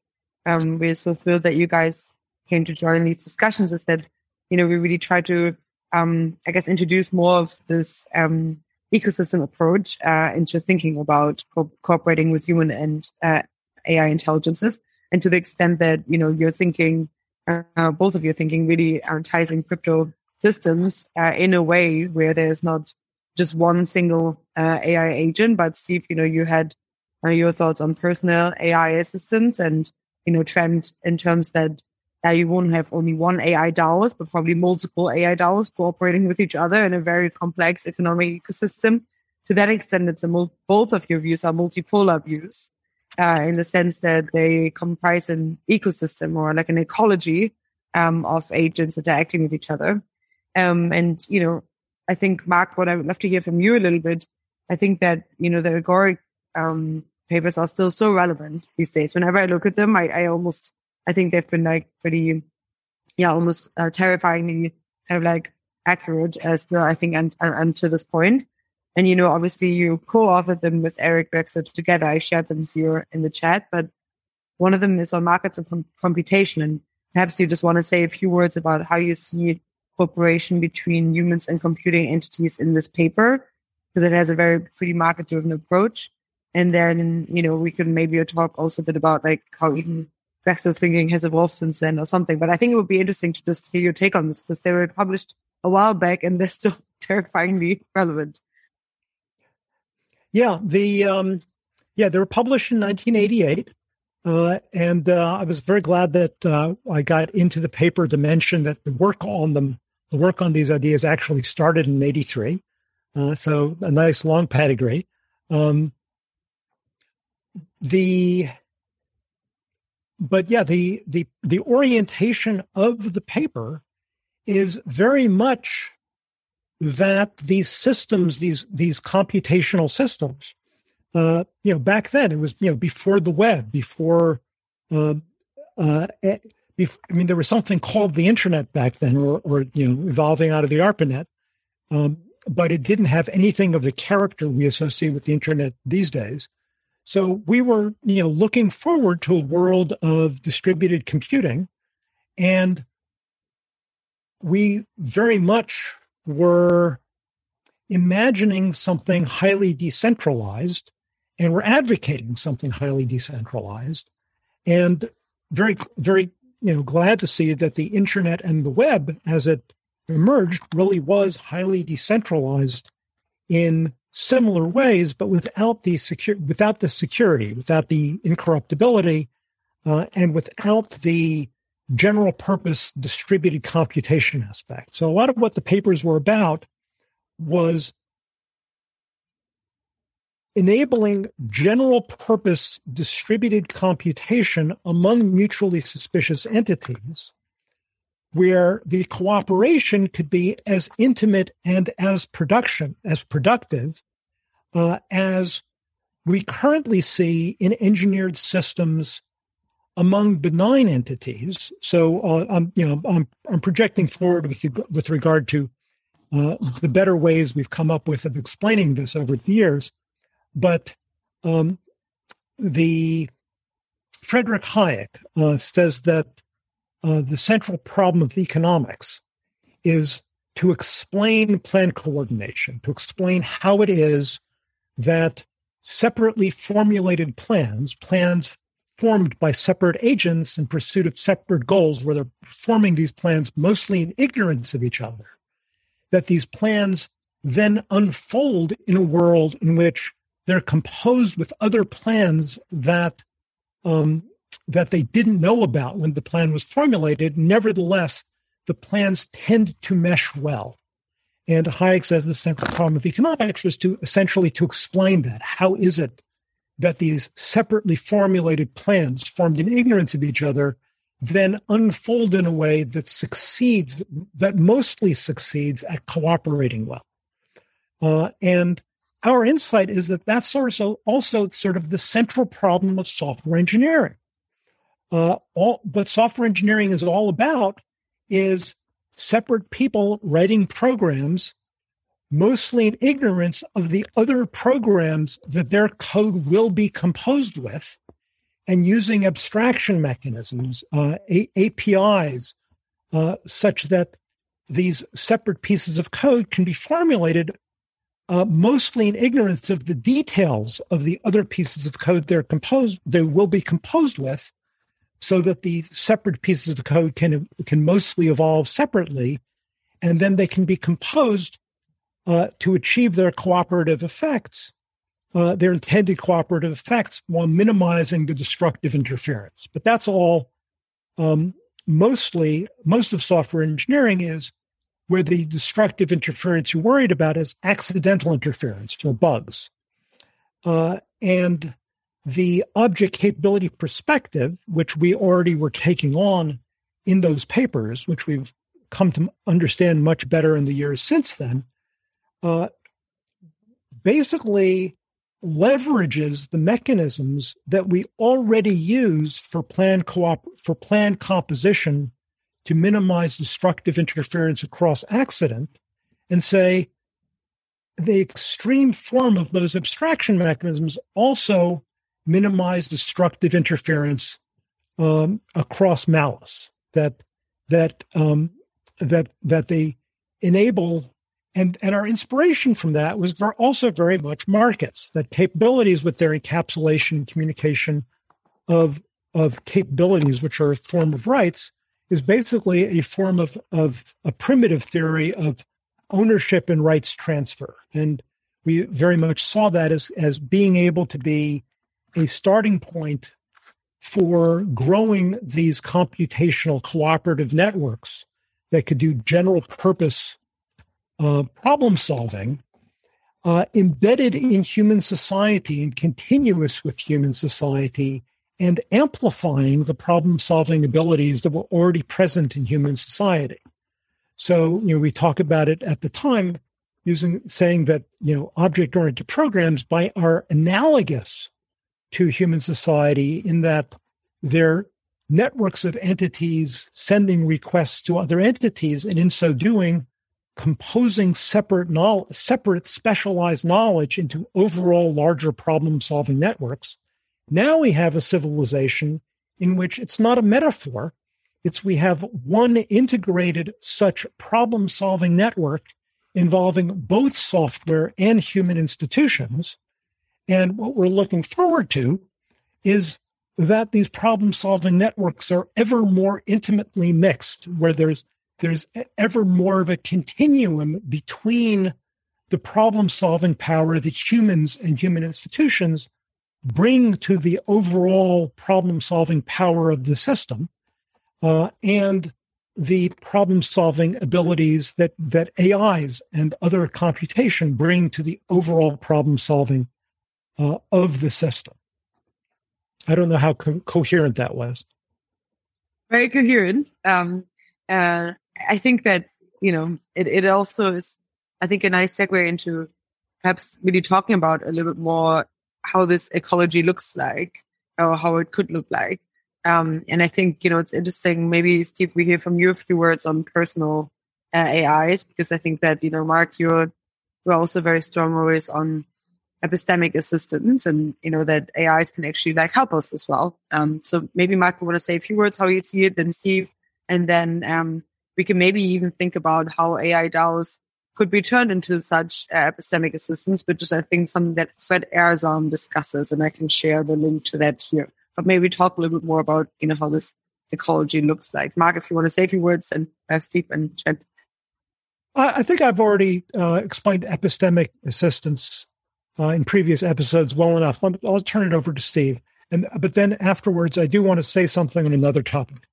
um, we're so thrilled that you guys came to join these discussions is that, you know, we really try to, um, I guess, introduce more of this um, ecosystem approach uh, into thinking about co- cooperating with human and uh, AI intelligences and to the extent that you know you're thinking uh, both of you are thinking really in crypto systems uh, in a way where there's not just one single uh, AI agent. But Steve, you know, you had uh, your thoughts on personal AI assistants and you know Trent in terms that uh, you won't have only one AI dollars, but probably multiple AI DAOs cooperating with each other in a very complex economic ecosystem. To that extent, it's a mul- both of your views are multipolar views uh, in the sense that they comprise an ecosystem or like an ecology um, of agents interacting with each other. Um, and, you know, I think, Mark, what I would love to hear from you a little bit, I think that, you know, the agoric um, papers are still so relevant these days. Whenever I look at them, I, I almost, I think they've been like pretty, yeah, almost uh, terrifyingly kind of like accurate as the, I think, and, and to this point. And, you know, obviously you co-authored them with Eric Drexler together. I shared them here in the chat, but one of them is on markets and com- computation. And perhaps you just want to say a few words about how you see cooperation between humans and computing entities in this paper, because it has a very pretty market driven approach. And then, you know, we can maybe talk also a bit about like how even thinking has evolved since then or something. But I think it would be interesting to just hear your take on this because they were published a while back and they're still terrifyingly relevant.
Yeah, the um, yeah they were published in 1988, uh, and uh, I was very glad that uh, I got into the paper to mention that the work on them, the work on these ideas, actually started in '83. Uh, so a nice long pedigree. Um, the but yeah, the the the orientation of the paper is very much that these systems, these these computational systems, uh, you know, back then it was, you know, before the web, before, uh, uh, eh, before, I mean, there was something called the internet back then, or, or you know, evolving out of the ARPANET, um, but it didn't have anything of the character we associate with the internet these days. So we were, you know, looking forward to a world of distributed computing, and we very much were imagining something highly decentralized and we're advocating something highly decentralized and very very you know glad to see that the internet and the web as it emerged really was highly decentralized in similar ways but without the secure without the security without the incorruptibility uh, and without the general purpose distributed computation aspect. So a lot of what the papers were about was enabling general purpose distributed computation among mutually suspicious entities where the cooperation could be as intimate and as production as productive uh, as we currently see in engineered systems among benign entities. So, uh, I'm you know I'm, I'm projecting forward with with regard to uh, the better ways we've come up with of explaining this over the years. But um, the Frederick Hayek uh, says that uh, the central problem of economics is to explain plan coordination, to explain how it is that separately formulated plans, plans formed by separate agents in pursuit of separate goals, where they're forming these plans mostly in ignorance of each other, that these plans then unfold in a world in which they're composed with other plans that um, that they didn't know about when the plan was formulated. Nevertheless, the plans tend to mesh well. And Hayek says the central problem of economics is to essentially to explain that. How is it that these separately formulated plans formed in ignorance of each other then unfold in a way that succeeds, that mostly succeeds at cooperating well? Uh, and our insight is that that's also, also sort of the central problem of software engineering. Uh, all, what software engineering is all about is separate people writing programs, mostly in ignorance of the other programs that their code will be composed with, and using abstraction mechanisms, uh, A- APIs, uh, such that these separate pieces of code can be formulated uh, mostly in ignorance of the details of the other pieces of code they're composed they will be composed with so that the separate pieces of code can can mostly evolve separately and then they can be composed uh, to achieve their cooperative effects uh, their intended cooperative effects while minimizing the destructive interference but that's all um, mostly most of software engineering is where the destructive interference you're worried about is accidental interference, so bugs. Uh, and the object capability perspective, which we already were taking on in those papers, which we've come to understand much better in the years since then, uh, basically leverages the mechanisms that we already use for plan co-op for plan composition to minimize destructive interference across accident and say the extreme form of those abstraction mechanisms also minimize destructive interference um, across malice that that um, that that they enable and and our inspiration from that was also very much markets that capabilities with their encapsulation and communication of of capabilities which are a form of rights is basically a form of, of a primitive theory of ownership and rights transfer. And we very much saw that as, as being able to be a starting point for growing these computational cooperative networks that could do general purpose uh, problem solving uh, embedded in human society and continuous with human society and amplifying the problem solving abilities that were already present in human society. So, you know, we talk about it at the time using saying that you know object oriented programs by are analogous to human society in that they're networks of entities sending requests to other entities, and in so doing, composing separate knowledge, separate specialized knowledge into overall larger problem solving networks. Now we have a civilization in which it's not a metaphor. It's we have one integrated such problem solving network involving both software and human institutions. And what we're looking forward to is that these problem solving networks are ever more intimately mixed, where there's there's ever more of a continuum between the problem solving power that humans and human institutions bring to the overall problem solving power of the system uh, and the problem solving abilities that, that AIs and other computation bring to the overall problem solving uh, of the system. I don't know how co- coherent that was.
Very coherent. Um, uh, I think that, you know, it, it also is, I think, a nice segue into perhaps really talking about a little bit more how this ecology looks like or how it could look like. Um, and I think, you know, it's interesting. Maybe, Steve, we hear from you a few words on personal uh, AIs, because I think that, you know, Mark, you're, you're also very strong always on epistemic assistance and, you know, that AIs can actually like help us as well. Um, so maybe Mark, you want to say a few words how you see it, then Steve, and then, um, we can maybe even think about how AI DAOs could be turned into such uh, epistemic assistance, which is, I think, something that Fred Ehrsam discusses, and I can share the link to that here. But maybe talk a little bit more about, you know, how this ecology looks like. Mark, if you want to say a few words, and uh, Steve and Trent.
I think I've already uh, explained epistemic assistance uh, in previous episodes well enough. I'll turn it over to Steve. And, but then afterwards, I do want to say something on another topic.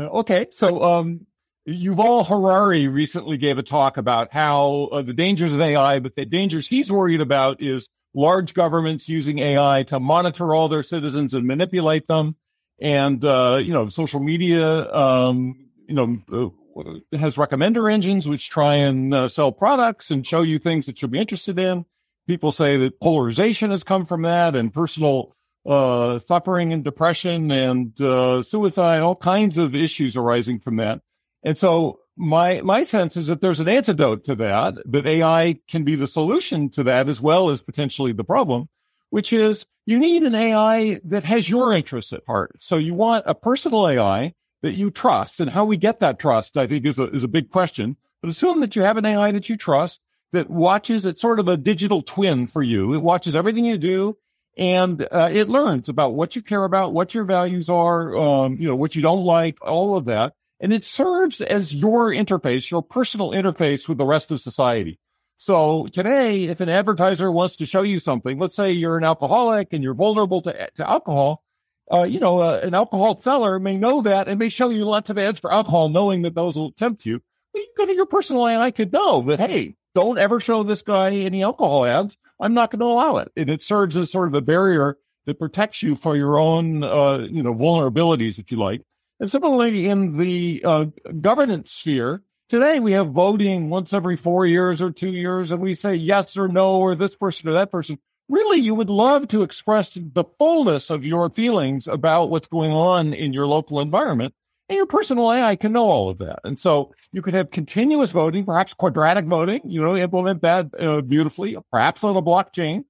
Okay, so um, Yuval Harari recently gave a talk about how uh, the dangers of AI, but the dangers he's worried about is large governments using AI to monitor all their citizens and manipulate them. And, uh, you know, social media, um, you know, uh, has recommender engines which try and uh, sell products and show you things that you'll be interested in. People say that polarization has come from that and personal uh, suffering and depression and uh, suicide, all kinds of issues arising from that. And so my my sense is that there's an antidote to that, that AI can be the solution to that as well as potentially the problem, which is you need an AI that has your interests at heart. So you want a personal AI that you trust. And how we get that trust, I think, is a is a big question. But assume that you have an AI that you trust that watches it's sort of a digital twin for you. It watches everything you do and uh, it learns about what you care about, what your values are, um, you know, what you don't like, all of that and it serves as your interface, your personal interface with the rest of society. So today, if an advertiser wants to show you something, let's say you're an alcoholic and you're vulnerable to, to alcohol, uh, you know, uh, an alcohol seller may know that and may show you lots of ads for alcohol, knowing that those will tempt you. But you go to your personal AI could know that, hey, don't ever show this guy any alcohol ads. I'm not going to allow it. And it serves as sort of a barrier that protects you for your own, uh, you know, vulnerabilities, if you like. And similarly, in the uh, governance sphere, today we have voting once every four years or two years, and we say yes or no, or this person or that person. Really, you would love to express the fullness of your feelings about what's going on in your local environment. And your personal AI can know all of that. And so you could have continuous voting, perhaps quadratic voting, you know, implement that uh, beautifully, perhaps on a blockchain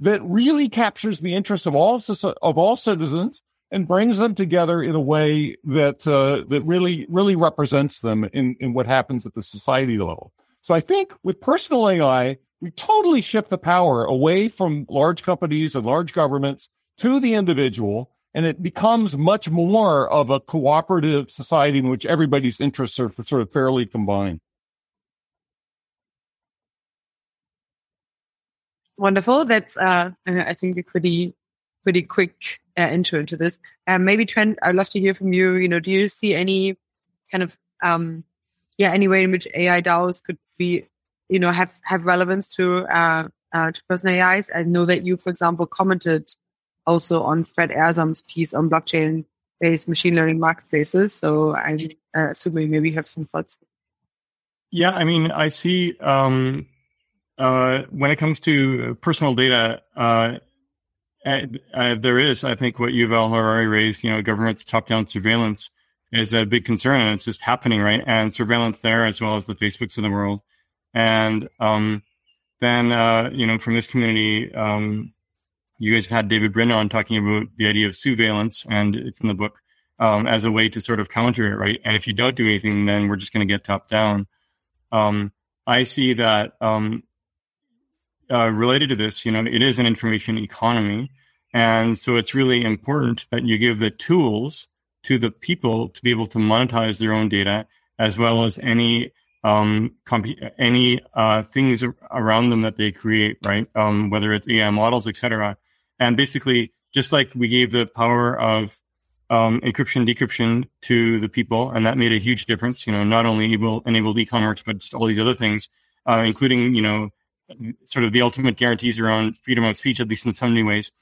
that really captures the interests of all, of all citizens and brings them together in a way that uh, that really really represents them in in what happens at the society level. So I think with personal AI, we totally shift the power away from large companies and large governments to the individual, and it becomes much more of a cooperative society in which everybody's interests are sort of fairly combined.
Wonderful. That's uh, I think a pretty pretty quick uh, intro into this. Um, maybe Trent, I'd love to hear from you. You know, do you see any kind of, um, yeah, any way in which AI DAOs could be, you know, have, have relevance to, uh, uh, to personal AIs? I know that you, for example, commented also on Fred Ehrsam's piece on blockchain based machine learning marketplaces. So I'm uh, assuming maybe you have some thoughts.
Yeah, I mean, I see um, uh, when it comes to personal data, uh, uh, there is, I think, what Yuval Harari raised. You know, government's top-down surveillance is a big concern, and it's just happening, right? And surveillance there, as well as the Facebooks of the world, and um, then uh, you know, from this community, um, you guys have had David Brin on talking about the idea of surveillance, and it's in the book um, as a way to sort of counter it, right? And if you don't do anything, then we're just going to get top down. Um, I see that um, uh, related to this, you know, it is an information economy. And so it's really important that you give the tools to the people to be able to monetize their own data as well as any um, comp- any uh, things around them that they create, right? Um, whether it's AI models, etc. And basically, just like we gave the power of um, encryption, decryption to the people, and that made a huge difference. You know, not only able, enabled e-commerce, but just all these other things, uh, including you know, sort of the ultimate guarantees around freedom of speech, at least in some new ways.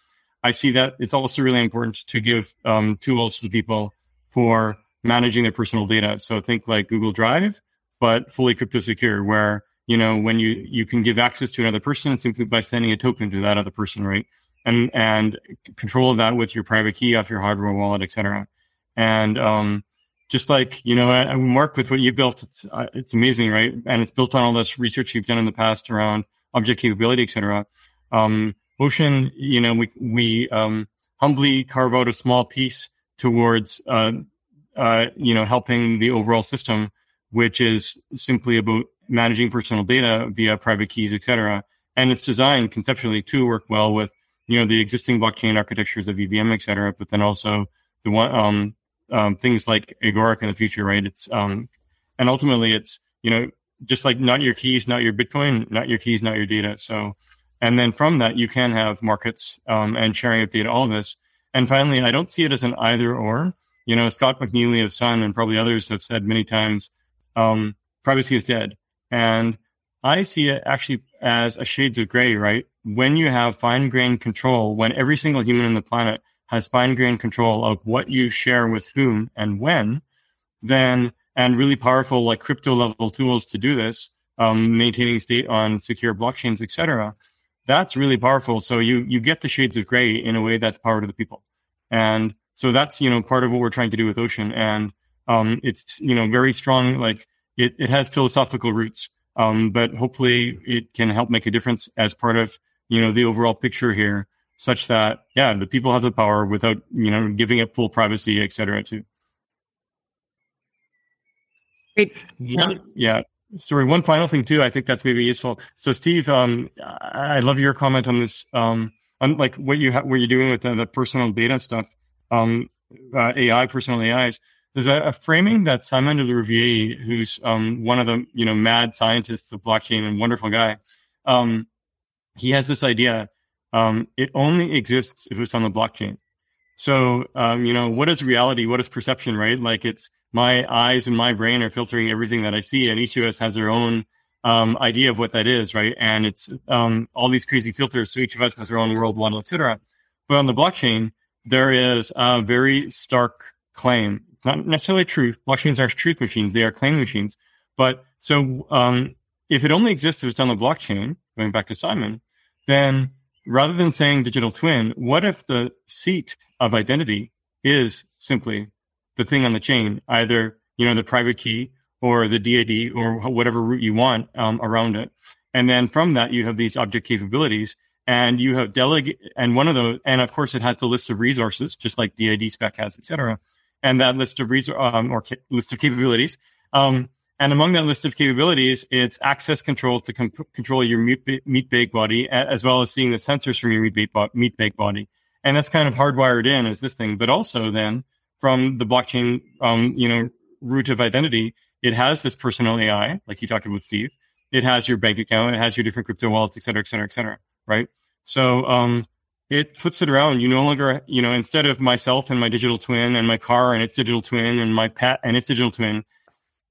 I see that it's also really important to give um, tools to people for managing their personal data. So think like Google Drive, but fully crypto secure, where you know when you you can give access to another person simply by sending a token to that other person, right? And and control that with your private key off your hardware wallet, etc. And um, just like you know, I, I work with what you've built. It's uh, it's amazing, right? And it's built on all this research you've done in the past around object capability, etc. Um, Ocean, you know, we we um, humbly carve out a small piece towards uh, uh, you know helping the overall system, which is simply about managing personal data via private keys, etc. And it's designed conceptually to work well with you know the existing blockchain architectures of EVM, et cetera, but then also the one um, um, things like Agoric in the future, right? It's um, and ultimately it's you know just like not your keys, not your Bitcoin, not your keys, not your data. So, and then from that you can have markets um, and sharing of data, all of this. And finally, I don't see it as an either or. You know, Scott McNealy of Sun and probably others have said many times, um, privacy is dead. And I see it actually as a shades of gray, right? When you have fine grained control, when every single human on the planet has fine grained control of what you share with whom and when, then, and really powerful like crypto level tools to do this, um, maintaining state on secure blockchains, etc. That's really powerful. So you, you get the shades of gray in a way that's power to the people. And so that's, you know, part of what we're trying to do with Ocean. And, um, it's, you know, very strong, like it, it has philosophical roots. Um, but hopefully it can help make a difference as part of, you know, the overall picture here, such that, yeah, the people have the power without, you know, giving it full privacy, et cetera, too.
Great.
Yeah. yeah. Sorry, one final thing too. I think that's maybe useful. So, Steve, um, I love your comment on this. Um, on like what you ha- what you're doing with the, the personal data stuff, um, uh, AI, personal AIs. There's a, a framing that Simon de Rouviere, who's um, one of the you know mad scientists of blockchain and wonderful guy, um, he has this idea. Um, it only exists if it's on the blockchain. So um, you know what is reality? What is perception? Right? Like it's my eyes and my brain are filtering everything that I see, and each of us has their own um, idea of what that is, right? And it's um, all these crazy filters. So each of us has our own world model, etc. But on the blockchain, there is a very stark claim not necessarily truth. Blockchains aren't truth machines; they are claim machines. But so, um, if it only exists if it's on the blockchain, going back to Simon, then rather than saying digital twin, what if the seat of identity is simply the thing on the chain, either you know the private key or the DID or whatever root you want um, around it, and then from that you have these object capabilities, and you have delegate, and one of those, and of course it has the list of resources, just like DID spec has, etc and that list of res- um, or ca- list of capabilities. Um, and among that list of capabilities, it's access control to com- control your meat, bake body, as well as seeing the sensors from your meat bake, bo- meat bake body. And that's kind of hardwired in as this thing. But also then from the blockchain, um, you know, root of identity, it has this personal AI, like you talked about Steve. It has your bank account. It has your different crypto wallets, et cetera, et cetera, et cetera. Right. So, um, it flips it around. You no longer, you know, instead of myself and my digital twin and my car and its digital twin and my pet and its digital twin,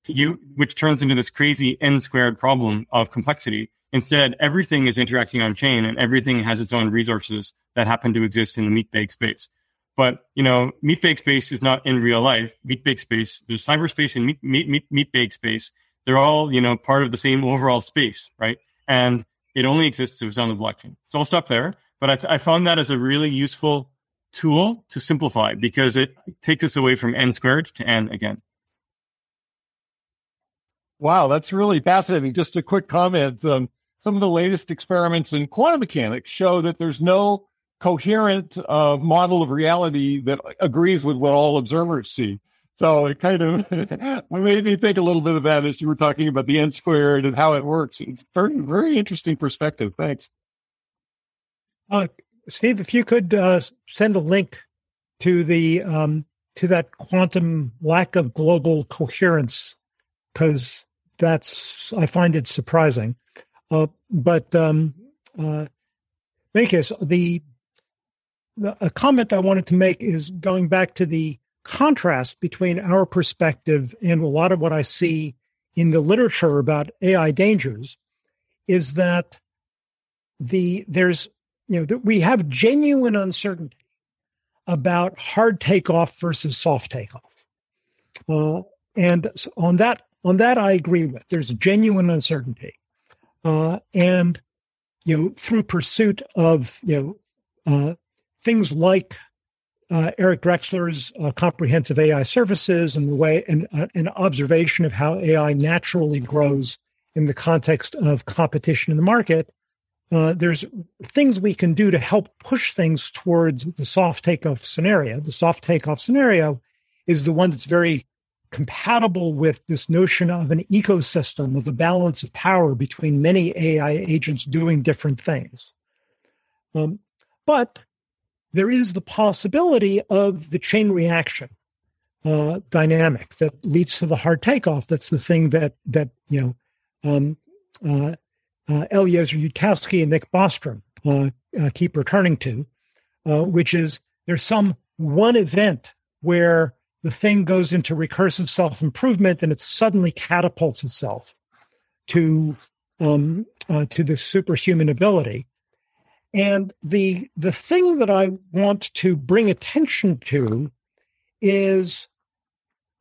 you, which turns into this crazy n squared problem of complexity. Instead, everything is interacting on chain and everything has its own resources that happen to exist in the meat bake space. But, you know, meat bake space is not in real life. Meat bake space, there's cyberspace and meat, meat, meat, meat bake space. they're all, you know, part of the same overall space, right? And it only exists if it's on the blockchain. So I'll stop there. But I, th- I found that as a really useful tool to simplify because it takes us away from n squared to n again.
Wow, that's really fascinating. Just a quick comment. Um, some of the latest experiments in quantum mechanics show that there's no coherent uh, model of reality that agrees with what all observers see. So it kind of made me think a little bit of that as you were talking about the n squared and how it works. It's very, very interesting perspective. Thanks.
Uh, Steve, if you could uh, send a link to the um, to that quantum lack of global coherence, because that's I find it surprising. Uh, but um, uh, in any case, the, the a comment I wanted to make is going back to the contrast between our perspective and a lot of what I see in the literature about AI dangers is that the there's you know that we have genuine uncertainty about hard takeoff versus soft takeoff. Uh, and on that on that I agree with. There's genuine uncertainty. Uh, and you know through pursuit of you know uh, things like uh, Eric Drexler's uh, comprehensive AI services and the way and uh, an observation of how AI naturally grows in the context of competition in the market. Uh, there's things we can do to help push things towards the soft takeoff scenario. The soft takeoff scenario is the one that's very compatible with this notion of an ecosystem of a balance of power between many AI agents doing different things. Um, but there is the possibility of the chain reaction uh, dynamic that leads to the hard takeoff. That's the thing that that you know um, uh, uh, Eliezer Yudkowsky and Nick Bostrom uh, uh, keep returning to, uh, which is there's some one event where the thing goes into recursive self improvement and it suddenly catapults itself to um, to the superhuman ability. And the the thing that I want to bring attention to is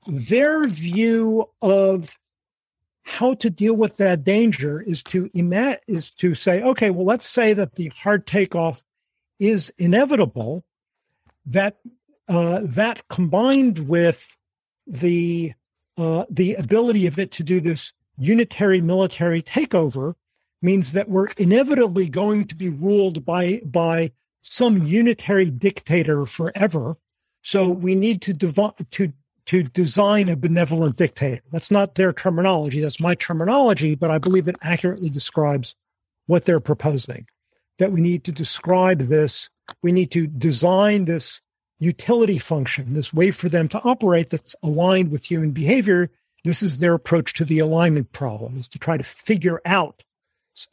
their view of how to deal with that danger is to ima- is to say, okay, well, let's say that the hard takeoff is inevitable. That uh, that combined with the uh, the ability of it to do this unitary military takeover means that we're inevitably going to be ruled by by some unitary dictator forever. So we need to dev- to to design a benevolent dictator. That's not their terminology. That's my terminology, but I believe it accurately describes what they're proposing. That we need to describe this. We need to design this utility function, this way for them to operate that's aligned with human behavior. This is their approach to the alignment problem: is to try to figure out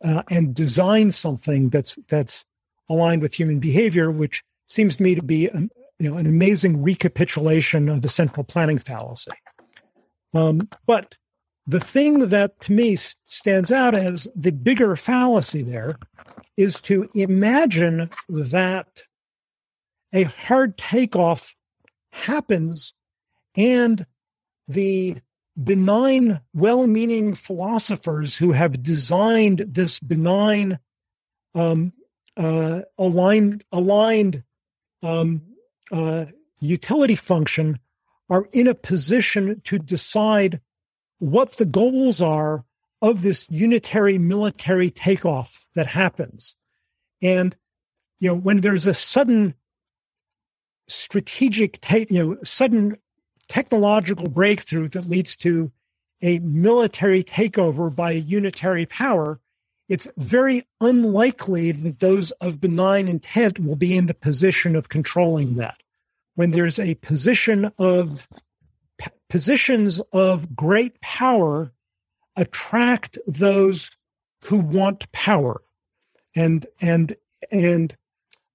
uh, and design something that's that's aligned with human behavior, which seems to me to be an, you know, an amazing recapitulation of the central planning fallacy. Um, but the thing that to me stands out as the bigger fallacy there is to imagine that a hard takeoff happens and the benign, well meaning philosophers who have designed this benign, um, uh, aligned, aligned um, uh, utility function are in a position to decide what the goals are of this unitary military takeoff that happens. And, you know, when there's a sudden strategic, take, you know, sudden technological breakthrough that leads to a military takeover by a unitary power, it's very unlikely that those of benign intent will be in the position of controlling that. When there's a position of positions of great power attract those who want power. And, and, and,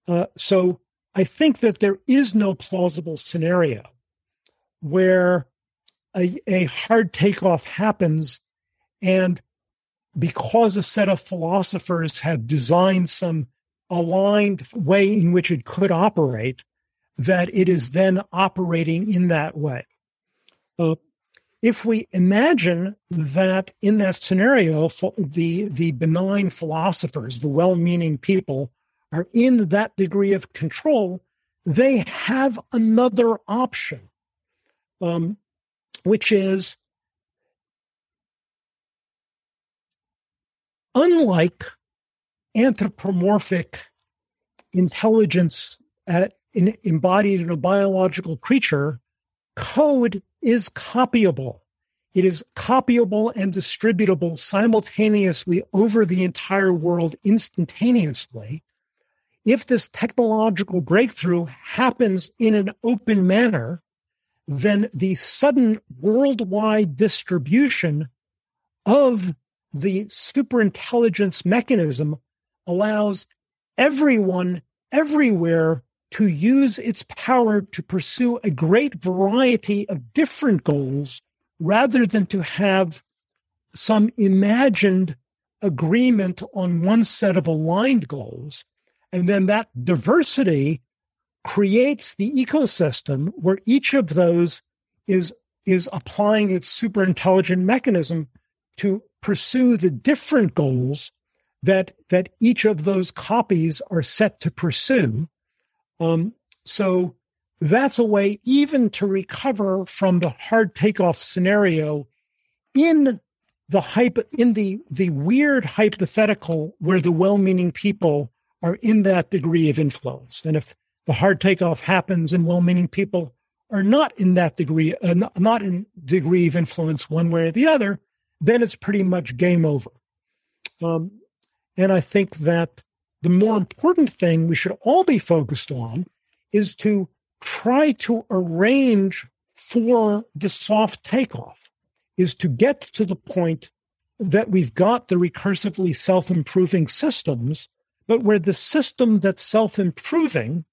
uh, so I think that there is no plausible scenario where a, a hard takeoff happens and because a set of philosophers have designed some aligned way in which it could operate, that it is then operating in that way. Uh, if we imagine that in that scenario, the, the benign philosophers, the well meaning people, are in that degree of control, they have another option, um, which is unlike anthropomorphic intelligence at, in, embodied in a biological creature, code is copyable. It is copyable and distributable simultaneously over the entire world instantaneously. If this technological breakthrough happens in an open manner, then the sudden worldwide distribution of the superintelligence mechanism allows everyone everywhere to use its power to pursue a great variety of different goals rather than to have some imagined agreement on one set of aligned goals. And then that diversity creates the ecosystem where each of those is, is applying its super intelligent mechanism to pursue the different goals that, that each of those copies are set to pursue. Um, so that's a way even to recover from the hard takeoff scenario in the hype in the the weird hypothetical where the well-meaning people are in that degree of influence. And if the hard takeoff happens and well-meaning people are not in that degree uh, not in degree of influence one way or the other then it's pretty much game over. Um, and i think that the more important thing we should all be focused on is to try to arrange for the soft takeoff, is to get to the point that we've got the recursively self improving systems, but where the system that's self improving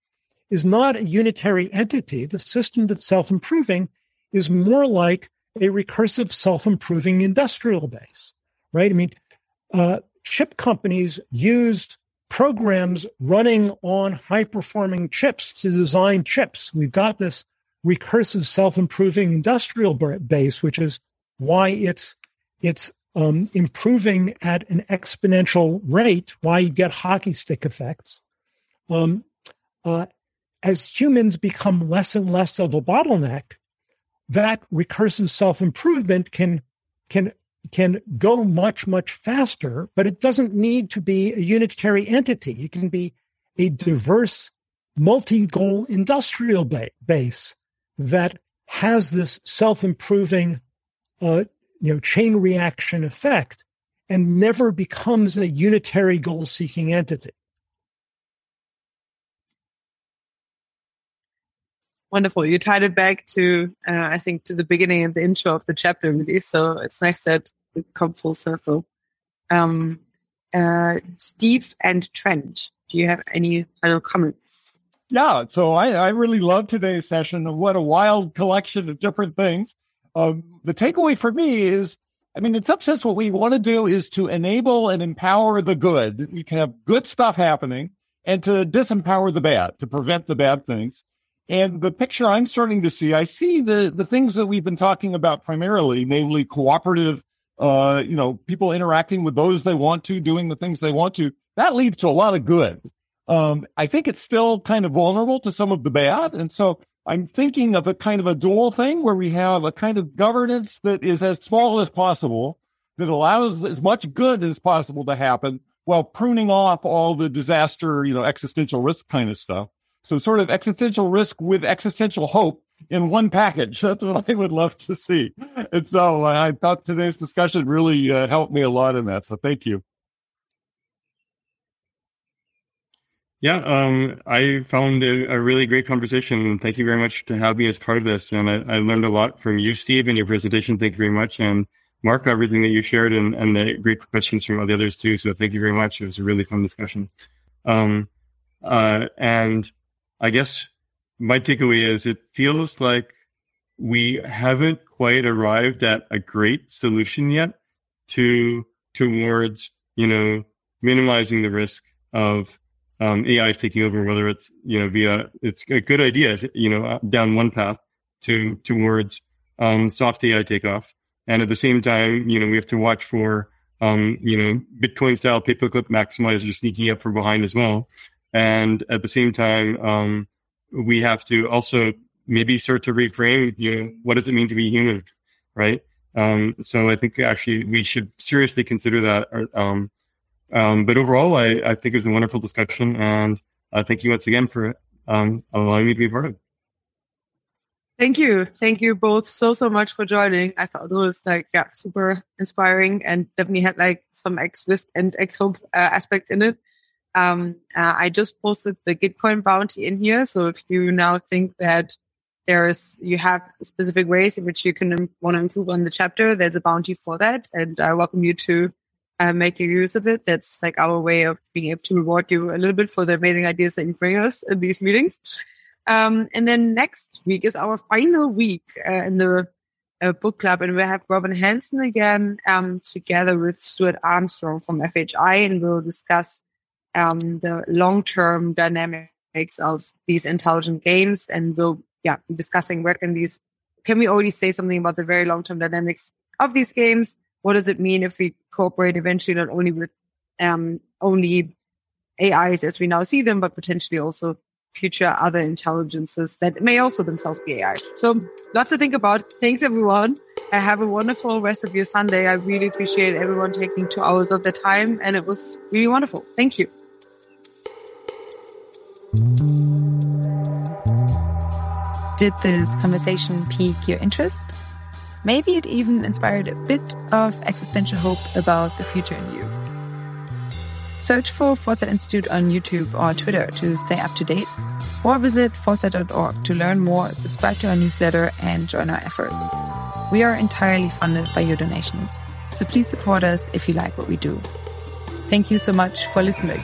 is not a unitary entity. The system that's self improving is more like a recursive self improving industrial base, right? I mean, uh, chip companies used programs running on high performing chips to design chips. We've got this recursive self improving industrial base, which is why it's it's um, improving at an exponential rate. Why you get hockey stick effects. Um, uh, as humans become less and less of a bottleneck, that recursive self improvement can can can go much, much faster, but it doesn't need to be a unitary entity. It can be a diverse, multi goal industrial ba- base that has this self improving, uh, you know, chain reaction effect and never becomes a unitary goal seeking entity.
Wonderful. You tied it back to, uh, I think, to the beginning and the intro of the chapter, really. So it's nice that it comes full circle. Um, uh, Steve and Trent, do you have any final comments?
Yeah, so I, I really love today's session. What a wild collection of different things. Um, the takeaway for me is, I mean, in some sense, what we want to do is to enable and empower the good. We can have good stuff happening and to disempower the bad, to prevent the bad things. And the picture I'm starting to see, I see the, the things that we've been talking about primarily, namely cooperative, uh, you know, people interacting with those they want to, doing the things they want to. That leads to a lot of good. Um, I think it's still kind of vulnerable to some of the bad. And so I'm thinking of a kind of a dual thing where we have a kind of governance that is as small as possible, that allows as much good as possible to happen while pruning off all the disaster, you know, existential risk kind of stuff. So sort of existential risk with existential hope in one package. That's what I would love to see. And so uh, I thought today's discussion really uh, helped me a lot in that. So thank you.
Yeah, um, I found a, a, really great conversation. Thank you very much to have me as part of this. And I, I, learned a lot from you, Steve, in your presentation. Thank you very much. And Mark, everything that you shared and, and the great questions from all the others too. So thank you very much. It was a really fun discussion. Um, uh, and I guess my takeaway is it feels like we haven't quite arrived at a great solution yet to towards you know minimizing the risk of um, AI is taking over, whether it's you know via it's a good idea, you know, down one path to towards um, soft AI takeoff. And at the same time, you know, we have to watch for, um, you know, Bitcoin style paperclip maximizers sneaking up from behind as well. And at the same time, um, we have to also maybe start to reframe, you know, what does it mean to be human, right? Um, so I think actually we should seriously consider that. Um, but overall, I, I think it was a wonderful discussion, and uh, thank you once again for um, allowing me to be part of it.
Thank you. Thank you both so, so much for joining. I thought it was like, yeah, super inspiring and definitely had like some ex risk and ex hope uh, aspects in it. Um, uh, I just posted the Gitcoin bounty in here. So if you now think that there's, you have specific ways in which you can want to improve on the chapter, there's a bounty for that. And I welcome you to uh, make use of it. That's like our way of being able to reward you a little bit for the amazing ideas that you bring us in these meetings. Um, and then next week is our final week uh, in the uh, book club, and we have Robin Hanson again um, together with Stuart Armstrong from FHI, and we'll discuss um, the long-term dynamics of these intelligent games, and we'll yeah discussing where can these can we already say something about the very long-term dynamics of these games? What does it mean if we cooperate eventually not only with um, only AIs as we now see them, but potentially also future other intelligences that may also themselves be AIs. So lots to think about. Thanks everyone. I have a wonderful rest of your Sunday. I really appreciate everyone taking two hours of their time and it was really wonderful. Thank you. Did this conversation pique your interest? Maybe it even inspired a bit of existential hope about the future in you. Search for Foresight Institute on YouTube or Twitter to stay up to date, or visit foresight.org to learn more, subscribe to our newsletter, and join our efforts. We are entirely funded by your donations, so please support us if you like what we do. Thank you so much for listening.